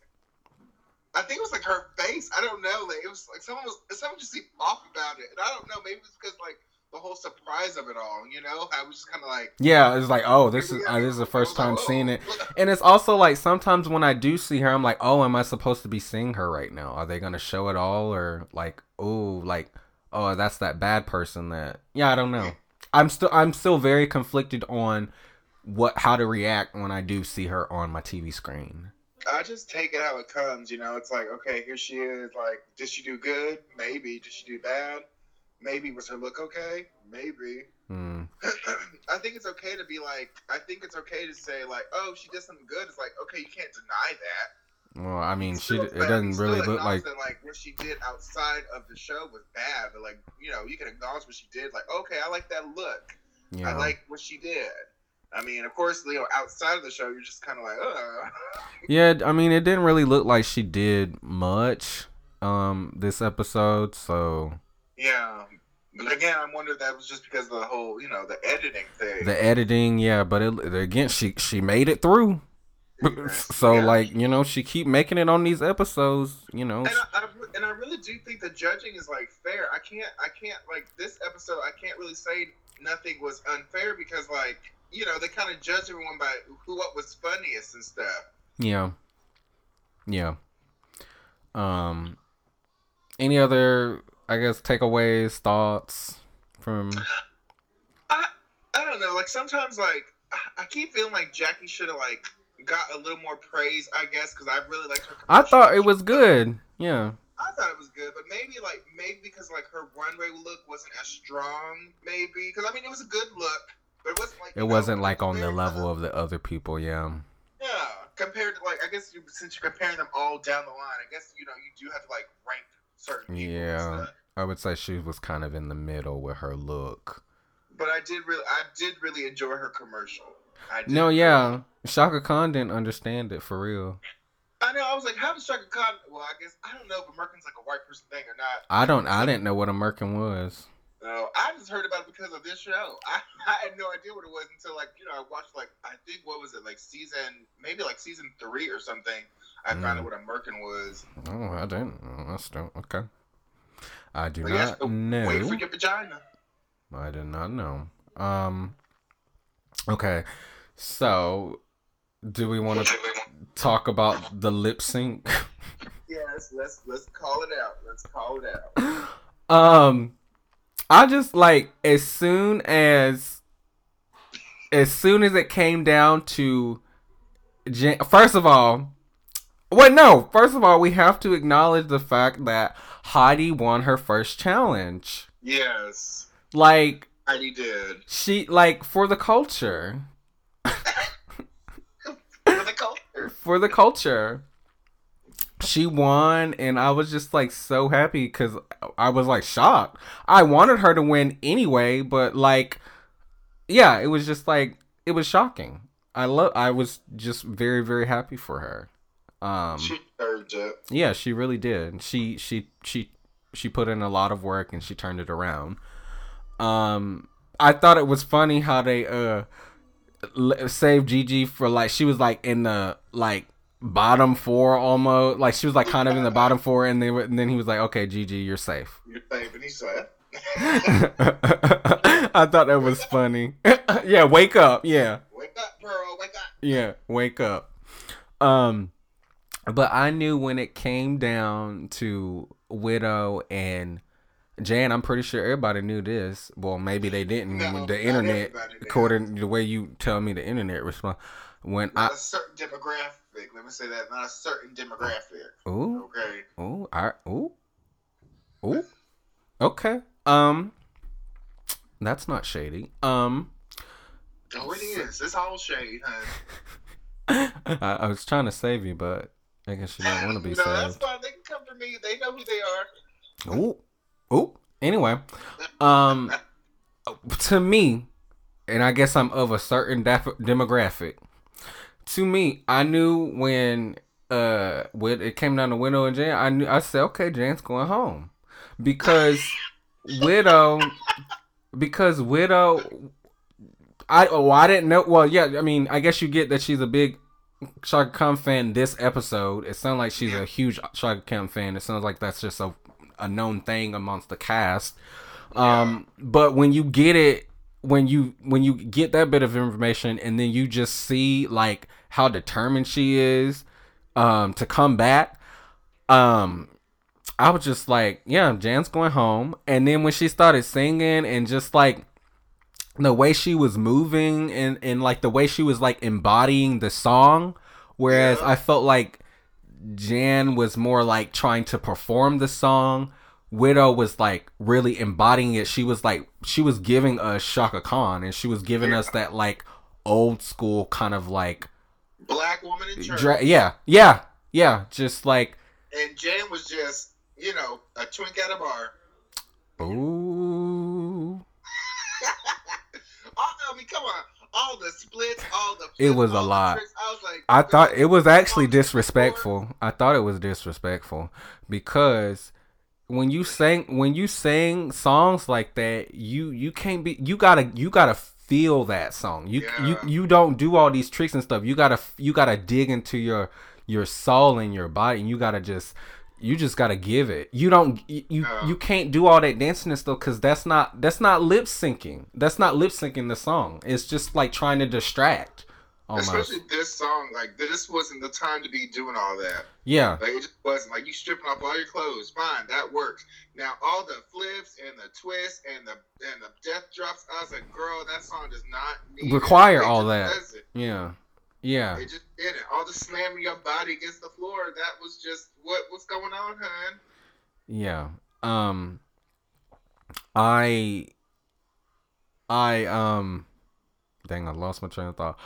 I think it was like her face. I don't know. Like it was like someone was someone just seemed off about it, and I don't know. Maybe it's because like the whole surprise of it all. You know, I was just kind of like. Yeah, it's like, oh, this is uh, this is the first time like, seeing oh. it. And it's also like sometimes when I do see her, I'm like, oh, am I supposed to be seeing her right now? Are they gonna show it all, or like, oh, like, oh, that's that bad person that? Yeah, I don't know. I'm still I'm still very conflicted on what how to react when I do see her on my TV screen. I just take it how it comes. You know, it's like okay, here she is. Like, did she do good? Maybe. Did she do bad? Maybe. Was her look okay? Maybe. Hmm. I think it's okay to be like. I think it's okay to say like, oh, she did something good. It's like okay, you can't deny that. Well, I mean, she it doesn't really look like that, like what she did outside of the show was bad, but like you know, you can acknowledge what she did. Like, okay, I like that look. you I like what she did. I mean, of course, know, outside of the show, you're just kind of like, ugh. Yeah, I mean, it didn't really look like she did much um this episode, so Yeah. But again, I wonder if that was just because of the whole, you know, the editing thing. the editing, yeah, but it again she she made it through. So Yeah. like, you know, she keep making it on these episodes, you know. And I, I, and I really do think the judging is like fair. I can't, I can't like this episode. I can't really say nothing was unfair because like you know they kind of judge everyone by who what was funniest and stuff. Yeah. Yeah. Um any other I guess takeaways, thoughts from I I don't know. Like sometimes like I- keep feeling like Jackie should have like got a little more praise. I guess because I really liked her. I thought it was good. Yeah. I thought it was good, but maybe like maybe because like her runway look wasn't as strong. Maybe because I mean it was a good look, it wasn't like It wasn't like on the level of the other people, yeah. Yeah, compared to like I guess you, since you're comparing them all down the line, I guess you know you do have to like rank certain people. Yeah. I would say she was kind of in the middle with her look. But I did really, I did really enjoy her commercial. I. No, yeah. Chaka Khan didn't understand it for real. I know. I was like, how does Chaka Khan? Well, I guess I don't know if American's like a white person thing or not. I don't I didn't know what a merkin was. No, I just heard about it because of this show. I, I had no idea what it was until like you know I watched like I think what was it like season maybe like season three or something. I found Mm. out what a merkin was. Oh, I didn't. Oh, that's dope. Okay. I do But yes, not but Wait for your vagina. I did not know. Um. Okay, so do we want to talk about the lip sync? Yes, let's let's call it out. Let's call it out. um, I just like as soon as as soon as it came down to, Jan- first of all, wait no, first of all we have to acknowledge the fact that Heidi won her first challenge. Yes, Like Heidi did. she like for the culture. For the culture. for the culture. She won, and I was just like so happy because I was like shocked. I wanted her to win anyway, but like, yeah, it was just like it was shocking. I love. I was just very very happy for her. Um, She deserved it. yeah, she really did. She she she she put in a lot of work and she turned it around. Um, I thought it was funny how they uh saved Gigi for like she was like in the like bottom four almost like she was like kind of in the bottom four and then and then he was like okay Gigi you're safe. You're saving. He said. I thought that was funny. yeah, wake up. Yeah. Wake up, Pearl. Wake up. Yeah, wake up. Um but I knew when it came down to Widow and Jan, I'm pretty sure everybody knew this. Well, maybe they didn't. No, the internet, according to the way you tell me, the internet respond. When I Not certain demographic. Let me say that. Not a certain demographic. ooh Okay. ooh I ooh ooh okay um that's not shady um Oh, it is. It's all shade, honey. I, I was trying to save you, but I guess you don't want to be no, that's fine. They can come for me. They know who they are. Ooh, ooh. Anyway, um, to me, and I guess I'm of a certain def- demographic. To me, I knew when uh when it came down to Widow and Jan, I knew I said, okay, Jan's going home because Widow, because Widow, I oh I didn't know. Well, yeah, I mean, I guess you get that she's a big Chaka Khan fan. This episode, it sounds like she's a huge Chaka Khan fan. It sounds like that's just a a known thing amongst the cast. Um, but when you get it, when you when you get that bit of information, and then you just see like how determined she is, um, to come back, um, I was just like, yeah, Jan's going home. And then when she started singing and just like the way she was moving and, and like the way she was like embodying the song, whereas Yeah. I felt like Jan was more like trying to perform the song. Widow was like really embodying it. She was like she was giving us Chaka Khan and she was giving us that like old school kind of like Black woman in church. dra- yeah, yeah, yeah, just like and Jan was just, you know, a twink at a bar. ooh. All, I mean, come on. All the splits, all the It was a lot. tricks, I was like, I thought it was actually disrespectful. I thought it was disrespectful because when you sing when you sing songs like that, you you can't be you gotta you gotta feel that song. You you Yeah. you don't do all these tricks and stuff. You gotta you gotta dig into your your soul and your body, and you gotta just you just gotta give it. You don't you you, Yeah. you can't do all that dancing and stuff because that's not that's not lip syncing. That's not lip syncing the song. It's just like trying to distract. Almost. Especially this song, like this wasn't the time to be doing all that. Yeah. Like it just wasn't. Like you stripping off all your clothes, fine, that works. Now all the flips and the twists and the and the death drops, I was like, girl, that song does not need Require all that. Yeah. Yeah. It just did it. All the slamming your body against the floor, that was just what was going on, hun? Yeah. Um I I um dang I lost my train of thought.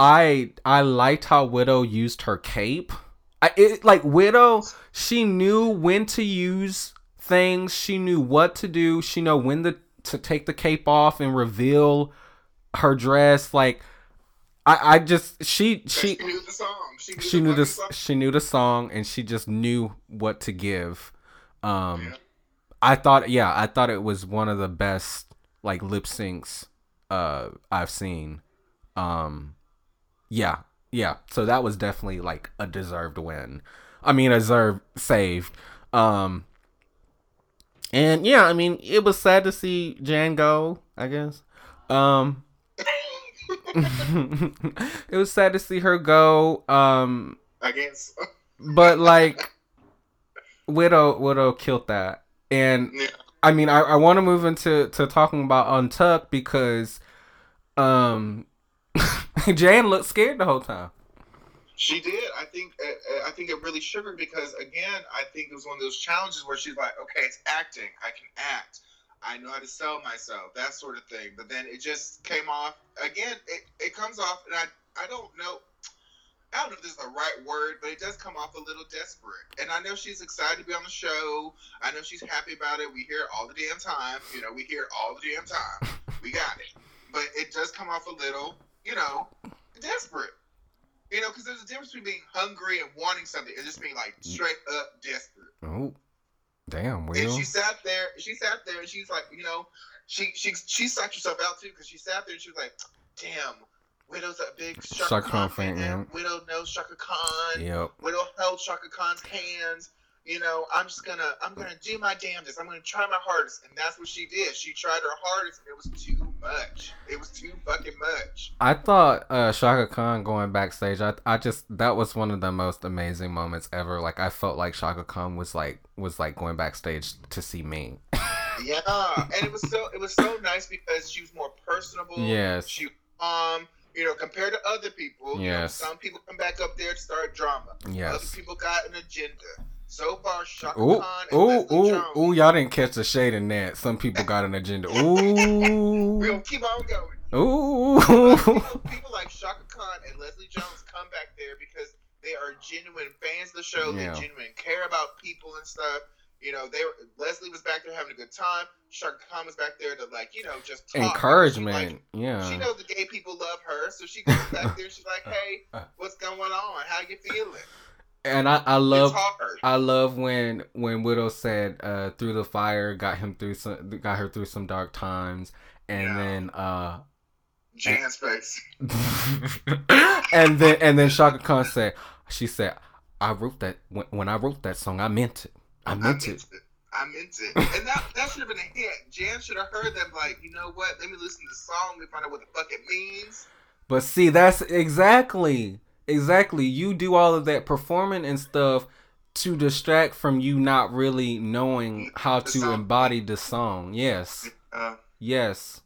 I I liked how Widow used her cape. I it like Widow, she knew when to use things, she knew what to do, she know when to to take the cape off and reveal her dress like I I just she She, she knew the song. She knew, she the knew this song. she knew the song and she just knew what to give um Yeah. i thought yeah i thought it was one of the best like lip syncs uh i've seen um yeah yeah. So that was definitely like a deserved win. I mean a deserved saved um and yeah i mean it was sad to see jan go i guess. Um it was sad to see her go um I guess. but like widow widow killed that. And yeah. i mean i, I want to move into to talking about untucked because um jan looked scared the whole time She did. I think. Uh, uh, I think it really shook her because, again, I think it was one of those challenges where she's like, "Okay, it's acting. I can act. I know how to sell myself. That sort of thing." But then it just came off. Again, it, it comes off, and I I don't know. I don't know if this is the right word, but it does come off a little desperate. And I know she's excited to be on the show. I know she's happy about it. We hear it all the damn time. You know, we hear it all the damn time. We got it. But it does come off a little, you know, desperate. You know, because there's a difference between being hungry and wanting something and just being like straight up desperate. oh damn And she sat there. She sat there and she's like, you know, she she she sucked herself out too because she sat there and she was like, damn, Widow's a big Chaka, Chaka Khan fan, fan. Widow knows Chaka Khan. yep Widow held Chaka Khan's hands. You know, I'm just gonna I'm gonna do my damnedest. I'm gonna try my hardest, and that's what she did. She tried her hardest, and it was too much. It was too fucking much. I thought uh, Chaka Khan going backstage. I I just that was one of the most amazing moments ever. Like I felt like Chaka Khan was like was like going backstage to see me. Yeah, and it was so it was so nice because she was more personable. Yes. She um, you know, compared to other people. you know, Yes. some people come back up there to start drama. Yes. Other people got an agenda. So far, Chaka Ooh, Khan and ooh, ooh, Jones. ooh! Y'all didn't catch the shade in that. Some people got an agenda. Ooh, gonna keep on going. ooh. people, people like Chaka Khan and Leslie Jones come back there because they are genuine fans of the show. Yeah. They genuine care about people and stuff. You know, they were, Leslie was back there having a good time. Chaka Khan was back there to like, you know, just talk. She, Encouragement. like, yeah. she knows the gay people love her, so she goes back there. She's like, "Hey, what's going on? How you feeling?" And I, I love. I love when when Widow said uh through the fire got him through some got her through some dark times and Yeah. then uh Jan's face. and then and then Chaka Khan said she said I wrote that when, when I wrote that song I meant it. I meant it. I meant it. And that, that should have been a hit. Jan should have heard them like, you know what? Let me listen to the song. Me find out what the fuck it means. But see, that's exactly, exactly. You do all of that performing and stuff to distract from you not really knowing how The to song. embody the song. Yes, Uh, yes.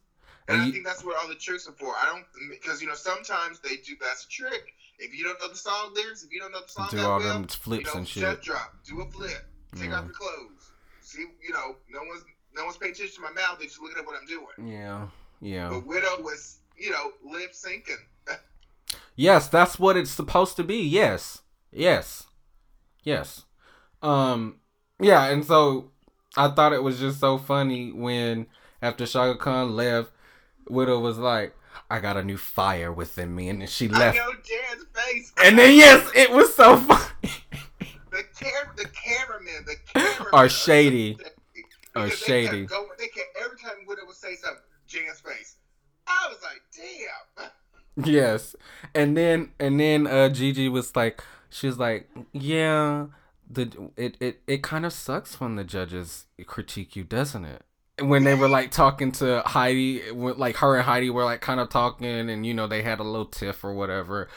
and And I think that's what all the tricks are for. I don't because you know sometimes they do. That's a trick. If you don't know the song lyrics, if you don't know the song Do all well, them flips you know, and shit. drop, do a flip, take off your clothes. See, you know, no one's no one's paying attention to my mouth. They're just looking at what I'm doing. Yeah, yeah. But Widow was, you know, lip syncing. Yes, that's what it's supposed to be. Yes. Yes. Yes. Um yeah, and so I thought it was just so funny when after Chaka Khan left, Widow was like, I got a new fire within me and then she I left. know Jan's face. And then yes, it was so funny. the cam the cameramen, the cameramen Are shady. Are they kept shady. Going, they kept every time Widow would say something, Jan's face. I was like, damn. yes. And then and then uh Gigi was like she's like, Yeah, the it it, it kind of sucks when the judges critique you, doesn't it? When they were like talking to Heidi, like her and Heidi were like kind of talking, and you know they had a little tiff or whatever.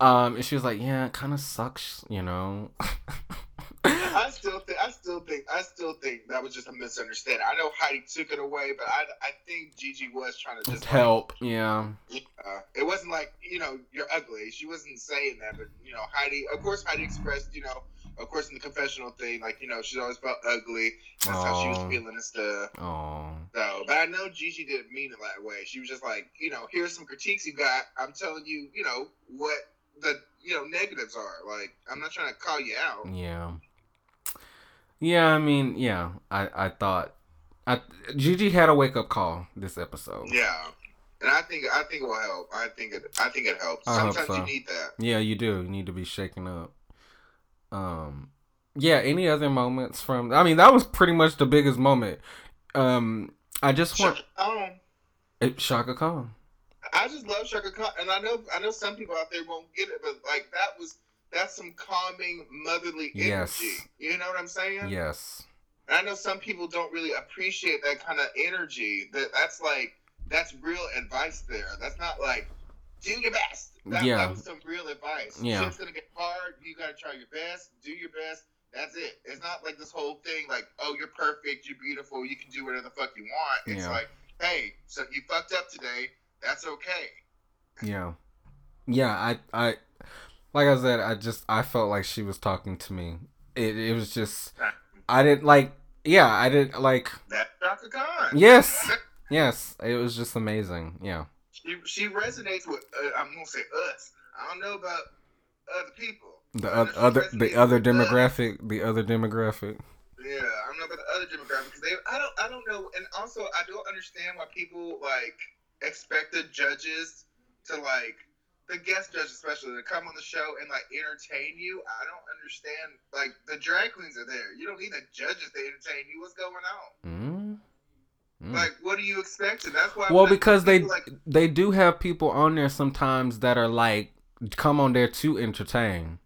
Um, and she was like, "Yeah, it kind of sucks, you know." I still think I still think I still think that was just a misunderstanding. I know Heidi took it away, but I, I think Gigi was trying to just like, Help, yeah, Uh, it wasn't like you know you're ugly. She wasn't saying that, but you know Heidi. Of course, Heidi expressed you know, of course in the confessional thing, like you know she's always felt ugly. That's how she was feeling and stuff. oh, So, but I know Gigi didn't mean it that way. She was just like, you know, here's some critiques you got. I'm telling you, you know what the you know negatives are. Like I'm not trying to call you out. Yeah. Yeah, I mean, yeah. I I thought I Gigi had a wake up call this episode. Yeah. And I think I think it will help. I think it I think it helps. I Sometimes so. you need that. Yeah, you do. You need to be shaken up. Um yeah, any other moments from I mean, that was pretty much the biggest moment. Um I just want Um, it, Chaka Khan. I just love Chaka Khan, and I know I know some people out there won't get it, but like that was that's some calming motherly energy. Yes. You know what I'm saying? Yes. And I know some people don't really appreciate that kind of energy. That that's like that's real advice there. That's not like do your best. That, Yeah. that was some real advice. Yeah. Shit's gonna get hard. You gotta try your best. Do your best. That's it. It's not like this whole thing like, oh, you're perfect, you're beautiful, you can do whatever the fuck you want. It's Yeah. like, hey, so you fucked up today. That's okay. Yeah. Yeah, I I like I said, I just I felt like she was talking to me. It it was just I didn't like yeah, I didn't like That's Chaka Khan. Yes. Yes, it was just amazing. Yeah. She, she resonates with, uh, I'm going to say us. I don't know about other people. The I know oth- she other the other with us. demographic, the other demographic. Yeah, I don't know about the other demographics. They, I don't, I don't know, and also I don't understand why people like expect the judges to like the guest judges especially to come on the show and like entertain you. I don't understand. Like the drag queens are there. You don't need the judges to entertain you. What's going on? Mm. Mm. Like, what do you expecting? That's why. well, because they like they do have people on there sometimes that are like come on there to entertain.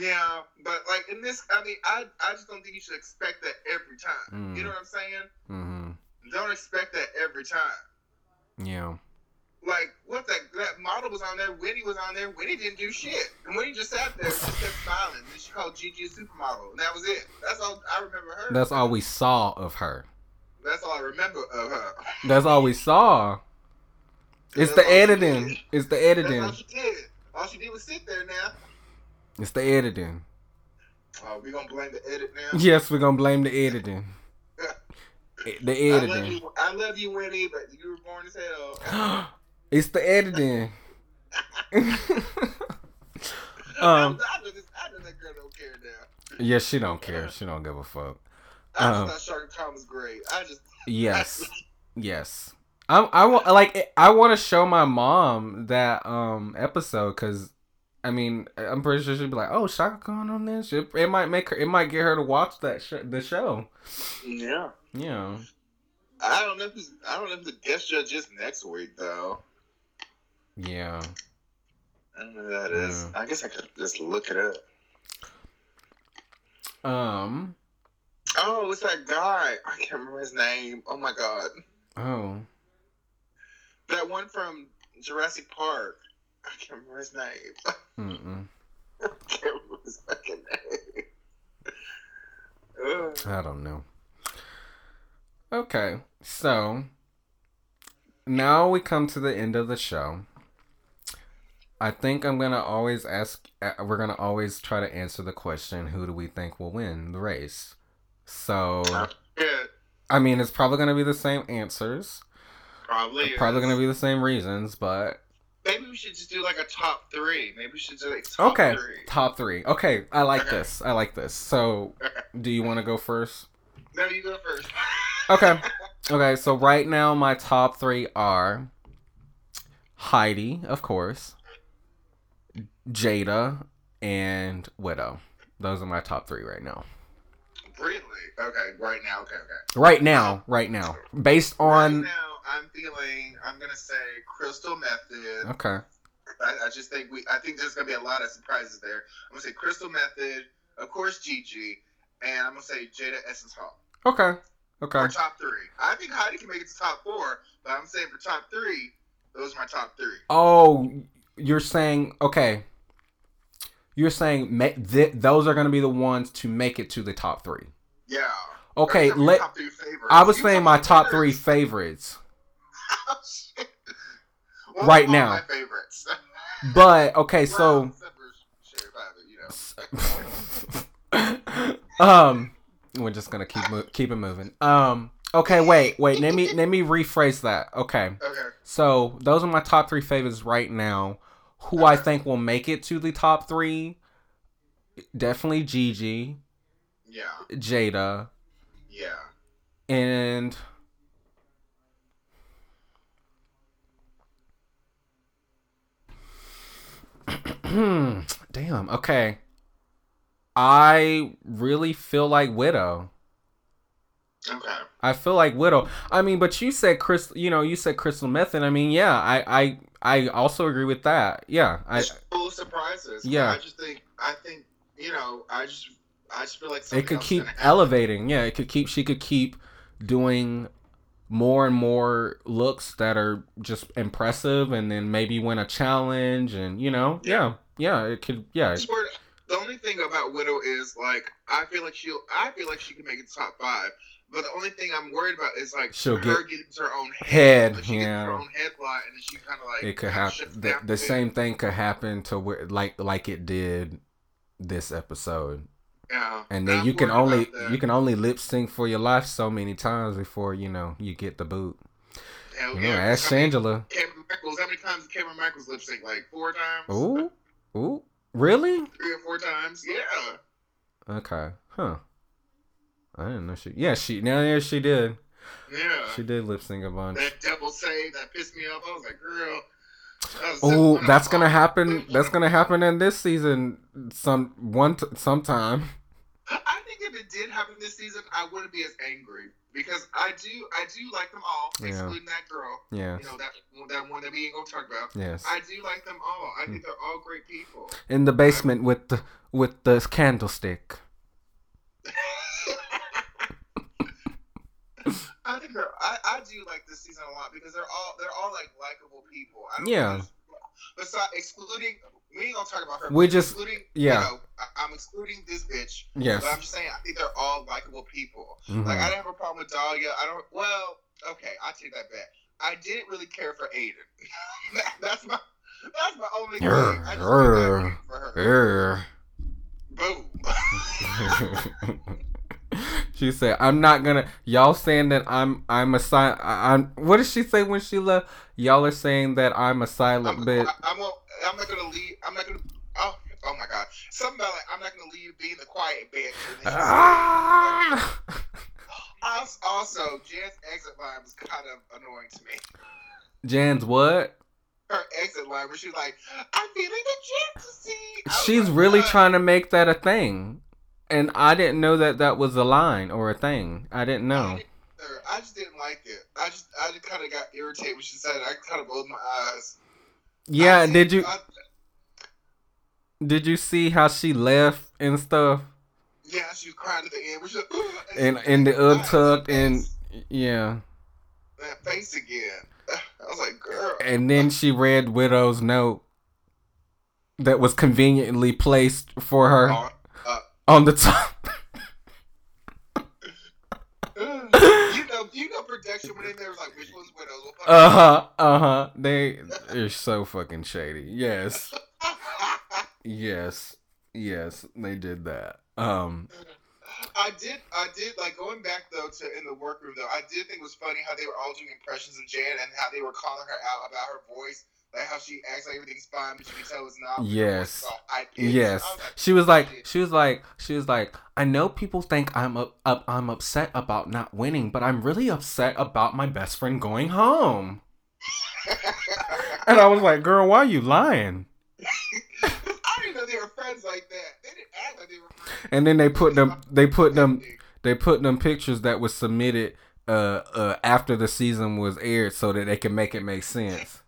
Yeah, but like in this, I mean, I I just don't think you should expect that every time. Mm. You know what I'm saying? Mm-hmm. Don't expect that every time. Yeah. Like what that that model was on there, Winnie was on there. Winnie didn't do shit, and Winnie just sat there, and just kept smiling. And she called Gigi a supermodel, and that was it. That's all I remember her. That's all we saw of her. That's all I remember of her. That's all we saw. It's the editing. It's the That's all editing. she did. All she did was sit there. Now, It's the editing. oh, we gonna blame the edit now. Yes, we're gonna blame the editing. The I love editing. you, I love you, Winnie, but you were born as hell. it's the editing. Um. know this, I know that girl don't care now. Yeah, she don't care. She don't give a fuck. I Um, just thought Chaka Khan was great. I just Yes. Yes. I I want like I want to show my mom that um episode because I mean, I'm pretty sure she'd be like, "Oh, Chaka Khan on this." It, it might make her. It might get her to watch that sh- the show. Yeah. Yeah. I don't know if this, I don't know if the guest judge is next week though. Yeah. I don't know who that is. I guess I could just look it up. Um. Oh, it's that guy. I can't remember his name. Oh my god. Oh. That one from Jurassic Park. I can't remember his name. Mm-mm. I can't remember his fucking name. Ugh. I don't know. Okay, so now we come to the end of the show. I think I'm gonna always ask. uh, We're gonna always try to answer the question: Who do we think will win the race? So, I mean, it's probably gonna be the same answers. probably. Probably is. gonna be the same reasons, but Maybe we should just do like a top three. Maybe we should do like top okay. three. Top three. Okay, I like Okay. this. I like this. So, Okay. do you want to go first? No, you go first. Okay. Okay, so right now my top three are Heidi, of course, Jaida, and Widow. Those are my top three right now. Really? Okay, right now. Okay, okay. Right now, right now. Based on. right now, I'm feeling. I'm gonna say Crystal Methyd. Okay. I, I just think we. I think there's gonna be a lot of surprises there. I'm gonna say Crystal Methyd, of course Gigi, and I'm gonna say Jaida Essence Hall. Okay. Okay. For top three, I think Heidi can make it to top four, but I'm saying for top three, those are my top three. Oh, you're saying. Okay. You're saying ma- th- those are going to be the ones to make it to the top three. Yeah. Okay, Those are my let. top three favorites. I was You saying my top three favorites. Oh. Well, Right now. My favorites. But, okay, so. Well, except for Sherry Babbitt, you know. um we're just gonna keep mo- keep it moving um okay wait wait let me let me rephrase that okay Okay. so those are my top three favorites right now who i think will make it to the top three definitely gigi Yeah. jaida Yeah. and damn okay i really feel like widow Okay. I feel like Widow. I mean, but you said Crystal. You know, you said Crystal Methyd. I mean, yeah, I, I, I also agree with that. Yeah, I. It's full of surprises. Yeah. I just think. I think. You know. I just. I just feel like It could keep elevating. Yeah, it could keep. She could keep doing more and more looks that are just impressive, and then maybe win a challenge, and you know, yeah, yeah, it could. Yeah, the only thing about Widow is like I feel like she'll. I feel like she can make it top five. But the only thing I'm worried about is like She'll her get- getting her own head. Head, Like, she gets yeah. her own head lot, and then she kind of like it could happen. The, the same thing could happen to where, like, like it did this episode. Yeah. and then I'm you can only you can only lip sync for your life so many times before you know you get the boot. Hell know, yeah. ask I mean, Shangela. Kameron Michaels. How many times did Kameron Michaels lip sync? Like four times. Ooh, ooh, really? Three or four times. Yeah. Okay, huh? I didn't know she. Yeah, she. Now, yeah, she did. Yeah. She did lip sync a bunch. That double save that pissed me off. I was like, girl. that Oh, that's gonna happen. That's gonna happen in this season. Some one t- sometime. I think if it did happen this season, I wouldn't be as angry because I do, I do like them all, Yeah. excluding that girl. Yeah. You know that that one that we ain't gonna talk about. Yes. I do like them all. I think they're all great people. In the basement with the with the candlestick. I think I, I do like this season a lot because they're all they're all like likable people. I don't Yeah. Besides, excluding, we ain't gonna talk about her. We just- excluding, yeah. You know, I, I'm excluding this bitch. Yes. But I'm just saying, I think they're all likable people. Mhm. Like I don't have a problem with Dahlia. I don't. Well, okay, I take that back. I didn't really care for Aiden. That- that's my. That's my only thing. I just grr, did not care for her. Err. She said, "I'm not gonna." Y'all saying that I'm I'm a silent. I'm. What did she say when she left? Y'all are saying that I'm a silent I'm, bitch. I, I'm, not- I'm not gonna leave. I'm not gonna. Oh, oh my god. Something about like I'm not gonna leave being the quiet bitch. And then she- Ah! Also- Jan's exit line was kind of annoying to me. Jan's what? Her exit line where she was like, "I'm feeling the jealousy." She's like, really "God." trying to make that a thing. And I didn't know that that was a line or a thing. I didn't know. Or I just didn't like it. I just, I just kind of got irritated when she said it. I kind of rolled my eyes. Yeah, I did you I- did you see how she left and stuff? yeah, she was crying at the end. Which And and the untucked and yeah. that face again. I was like, girl. And then she read Widow's note that was conveniently placed for her on the top. you know, you know, production when they was like, which one's widows? Uh huh. Uh huh. They they're so fucking shady. Yes. Yes. Yes. They did that. Um. I did, I did like going back though to in the workroom though. I did think it was funny how they were all doing impressions of Jan and how they were calling her out about her voice, like how she acts like everything's fine, but you can tell it's not. voice Yes. Yes. Was like, She was like. She was like. She was like. I know people think I'm up, up. I'm upset about not winning, but I'm really upset about my best friend going home. And I was like, "Girl, why are you lying?" I didn't know they were friends like that. They didn't act like they were friends. And then they put them. They put them. They put them pictures that was submitted uh, uh, after the season was aired, so that they can make it make sense.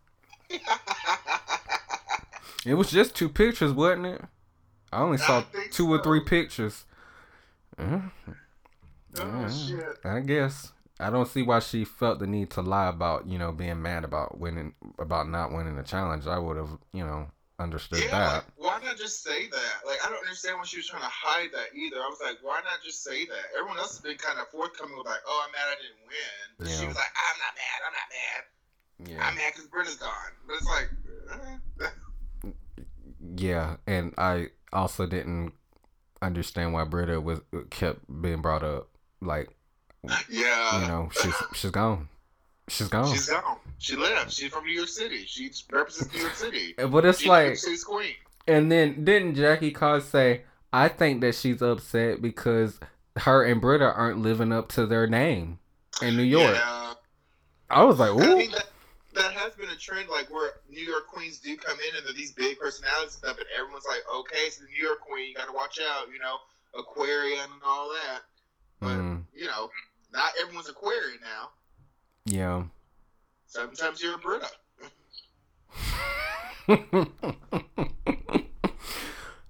It was just two pictures, wasn't it? I only saw I two or three pictures. Uh, oh shit. I guess I don't see why she felt the need to lie about you know being mad about winning about not winning the challenge. I would have you know understood Yeah, that. like, why not just say that? Like, I don't understand why she was trying to hide that either. I was like, why not just say that? Everyone else has been kind of forthcoming with like, oh, I'm mad I didn't win. But she was like, I'm not mad. I'm not mad. Yeah. I'm mad because Brita's gone. But it's like, eh. Yeah, and I also didn't understand why Brita was kept being brought up. Like, yeah. you know, she's she's gone. She's gone. She's gone. She left. She's from New York City. She represents New York City. but it's She's like, City's queen. and then didn't Jackie Cox say, "I think that she's upset because her and Britta aren't living up to their name in New York." Yeah. I was like, I "Ooh." mean, that, that has been a trend, like where New York queens do come in and they're these big personalities and stuff, and everyone's like, okay, so the New York queen, you got to watch out, you know, Aquaria and all that. But, Mm, you know, not everyone's Aquaria now. yeah. Sometimes you're a Brita.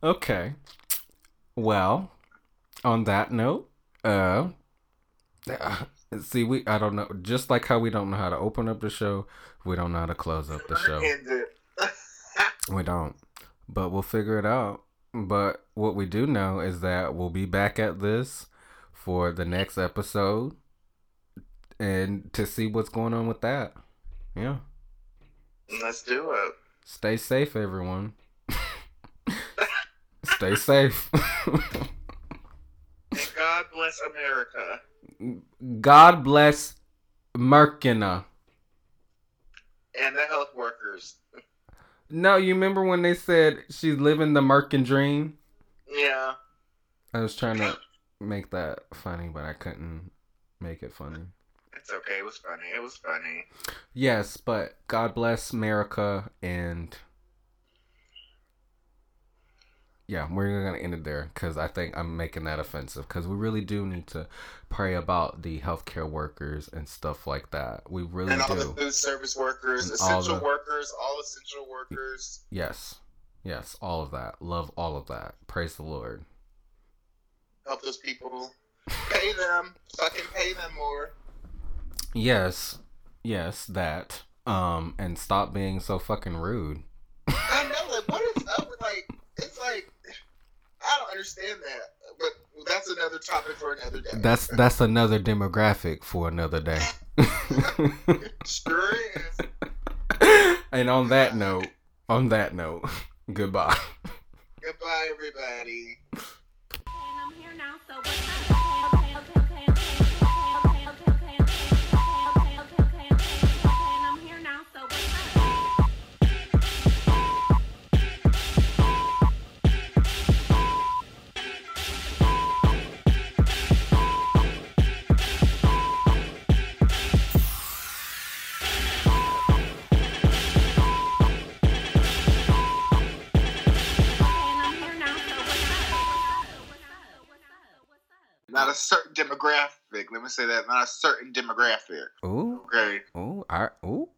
okay. Well, on that note, uh, see, we I don't know. Just like how we don't know how to open up the show, we don't know how to close up the show. We don't, but we'll figure it out. But what we do know is that we'll be back at this for the next episode, and to see what's going on with that. Yeah. let's do it. Stay safe, everyone. Stay safe. And God bless America. God bless Merkina. And the health workers. No, you remember when they said she's living the Merkin dream? Yeah. I was trying to make that funny, but I couldn't make it funny. It's okay. It was funny. It was funny. Yes, but God bless America and yeah, we're gonna end it there because I think I'm making that offensive because we really do need to pray about the healthcare workers and stuff like that. We really and all the food service workers, And all essential the- workers, all essential workers. Yes, yes, all of that. Love all of that. Praise the Lord. Help those people. Pay them. Fucking pay them more. Yes, yes, that. Um, and stop being so fucking rude. I know, like, what is up with, like, it's like, I don't understand that. But that's another topic for another day. That's that's another demographic for another day. Sure is. and on that note, on that note, goodbye. Goodbye, everybody. Not a certain demographic. Let me say that. Not a certain demographic. Ooh. Okay. Ooh. All right. Ooh.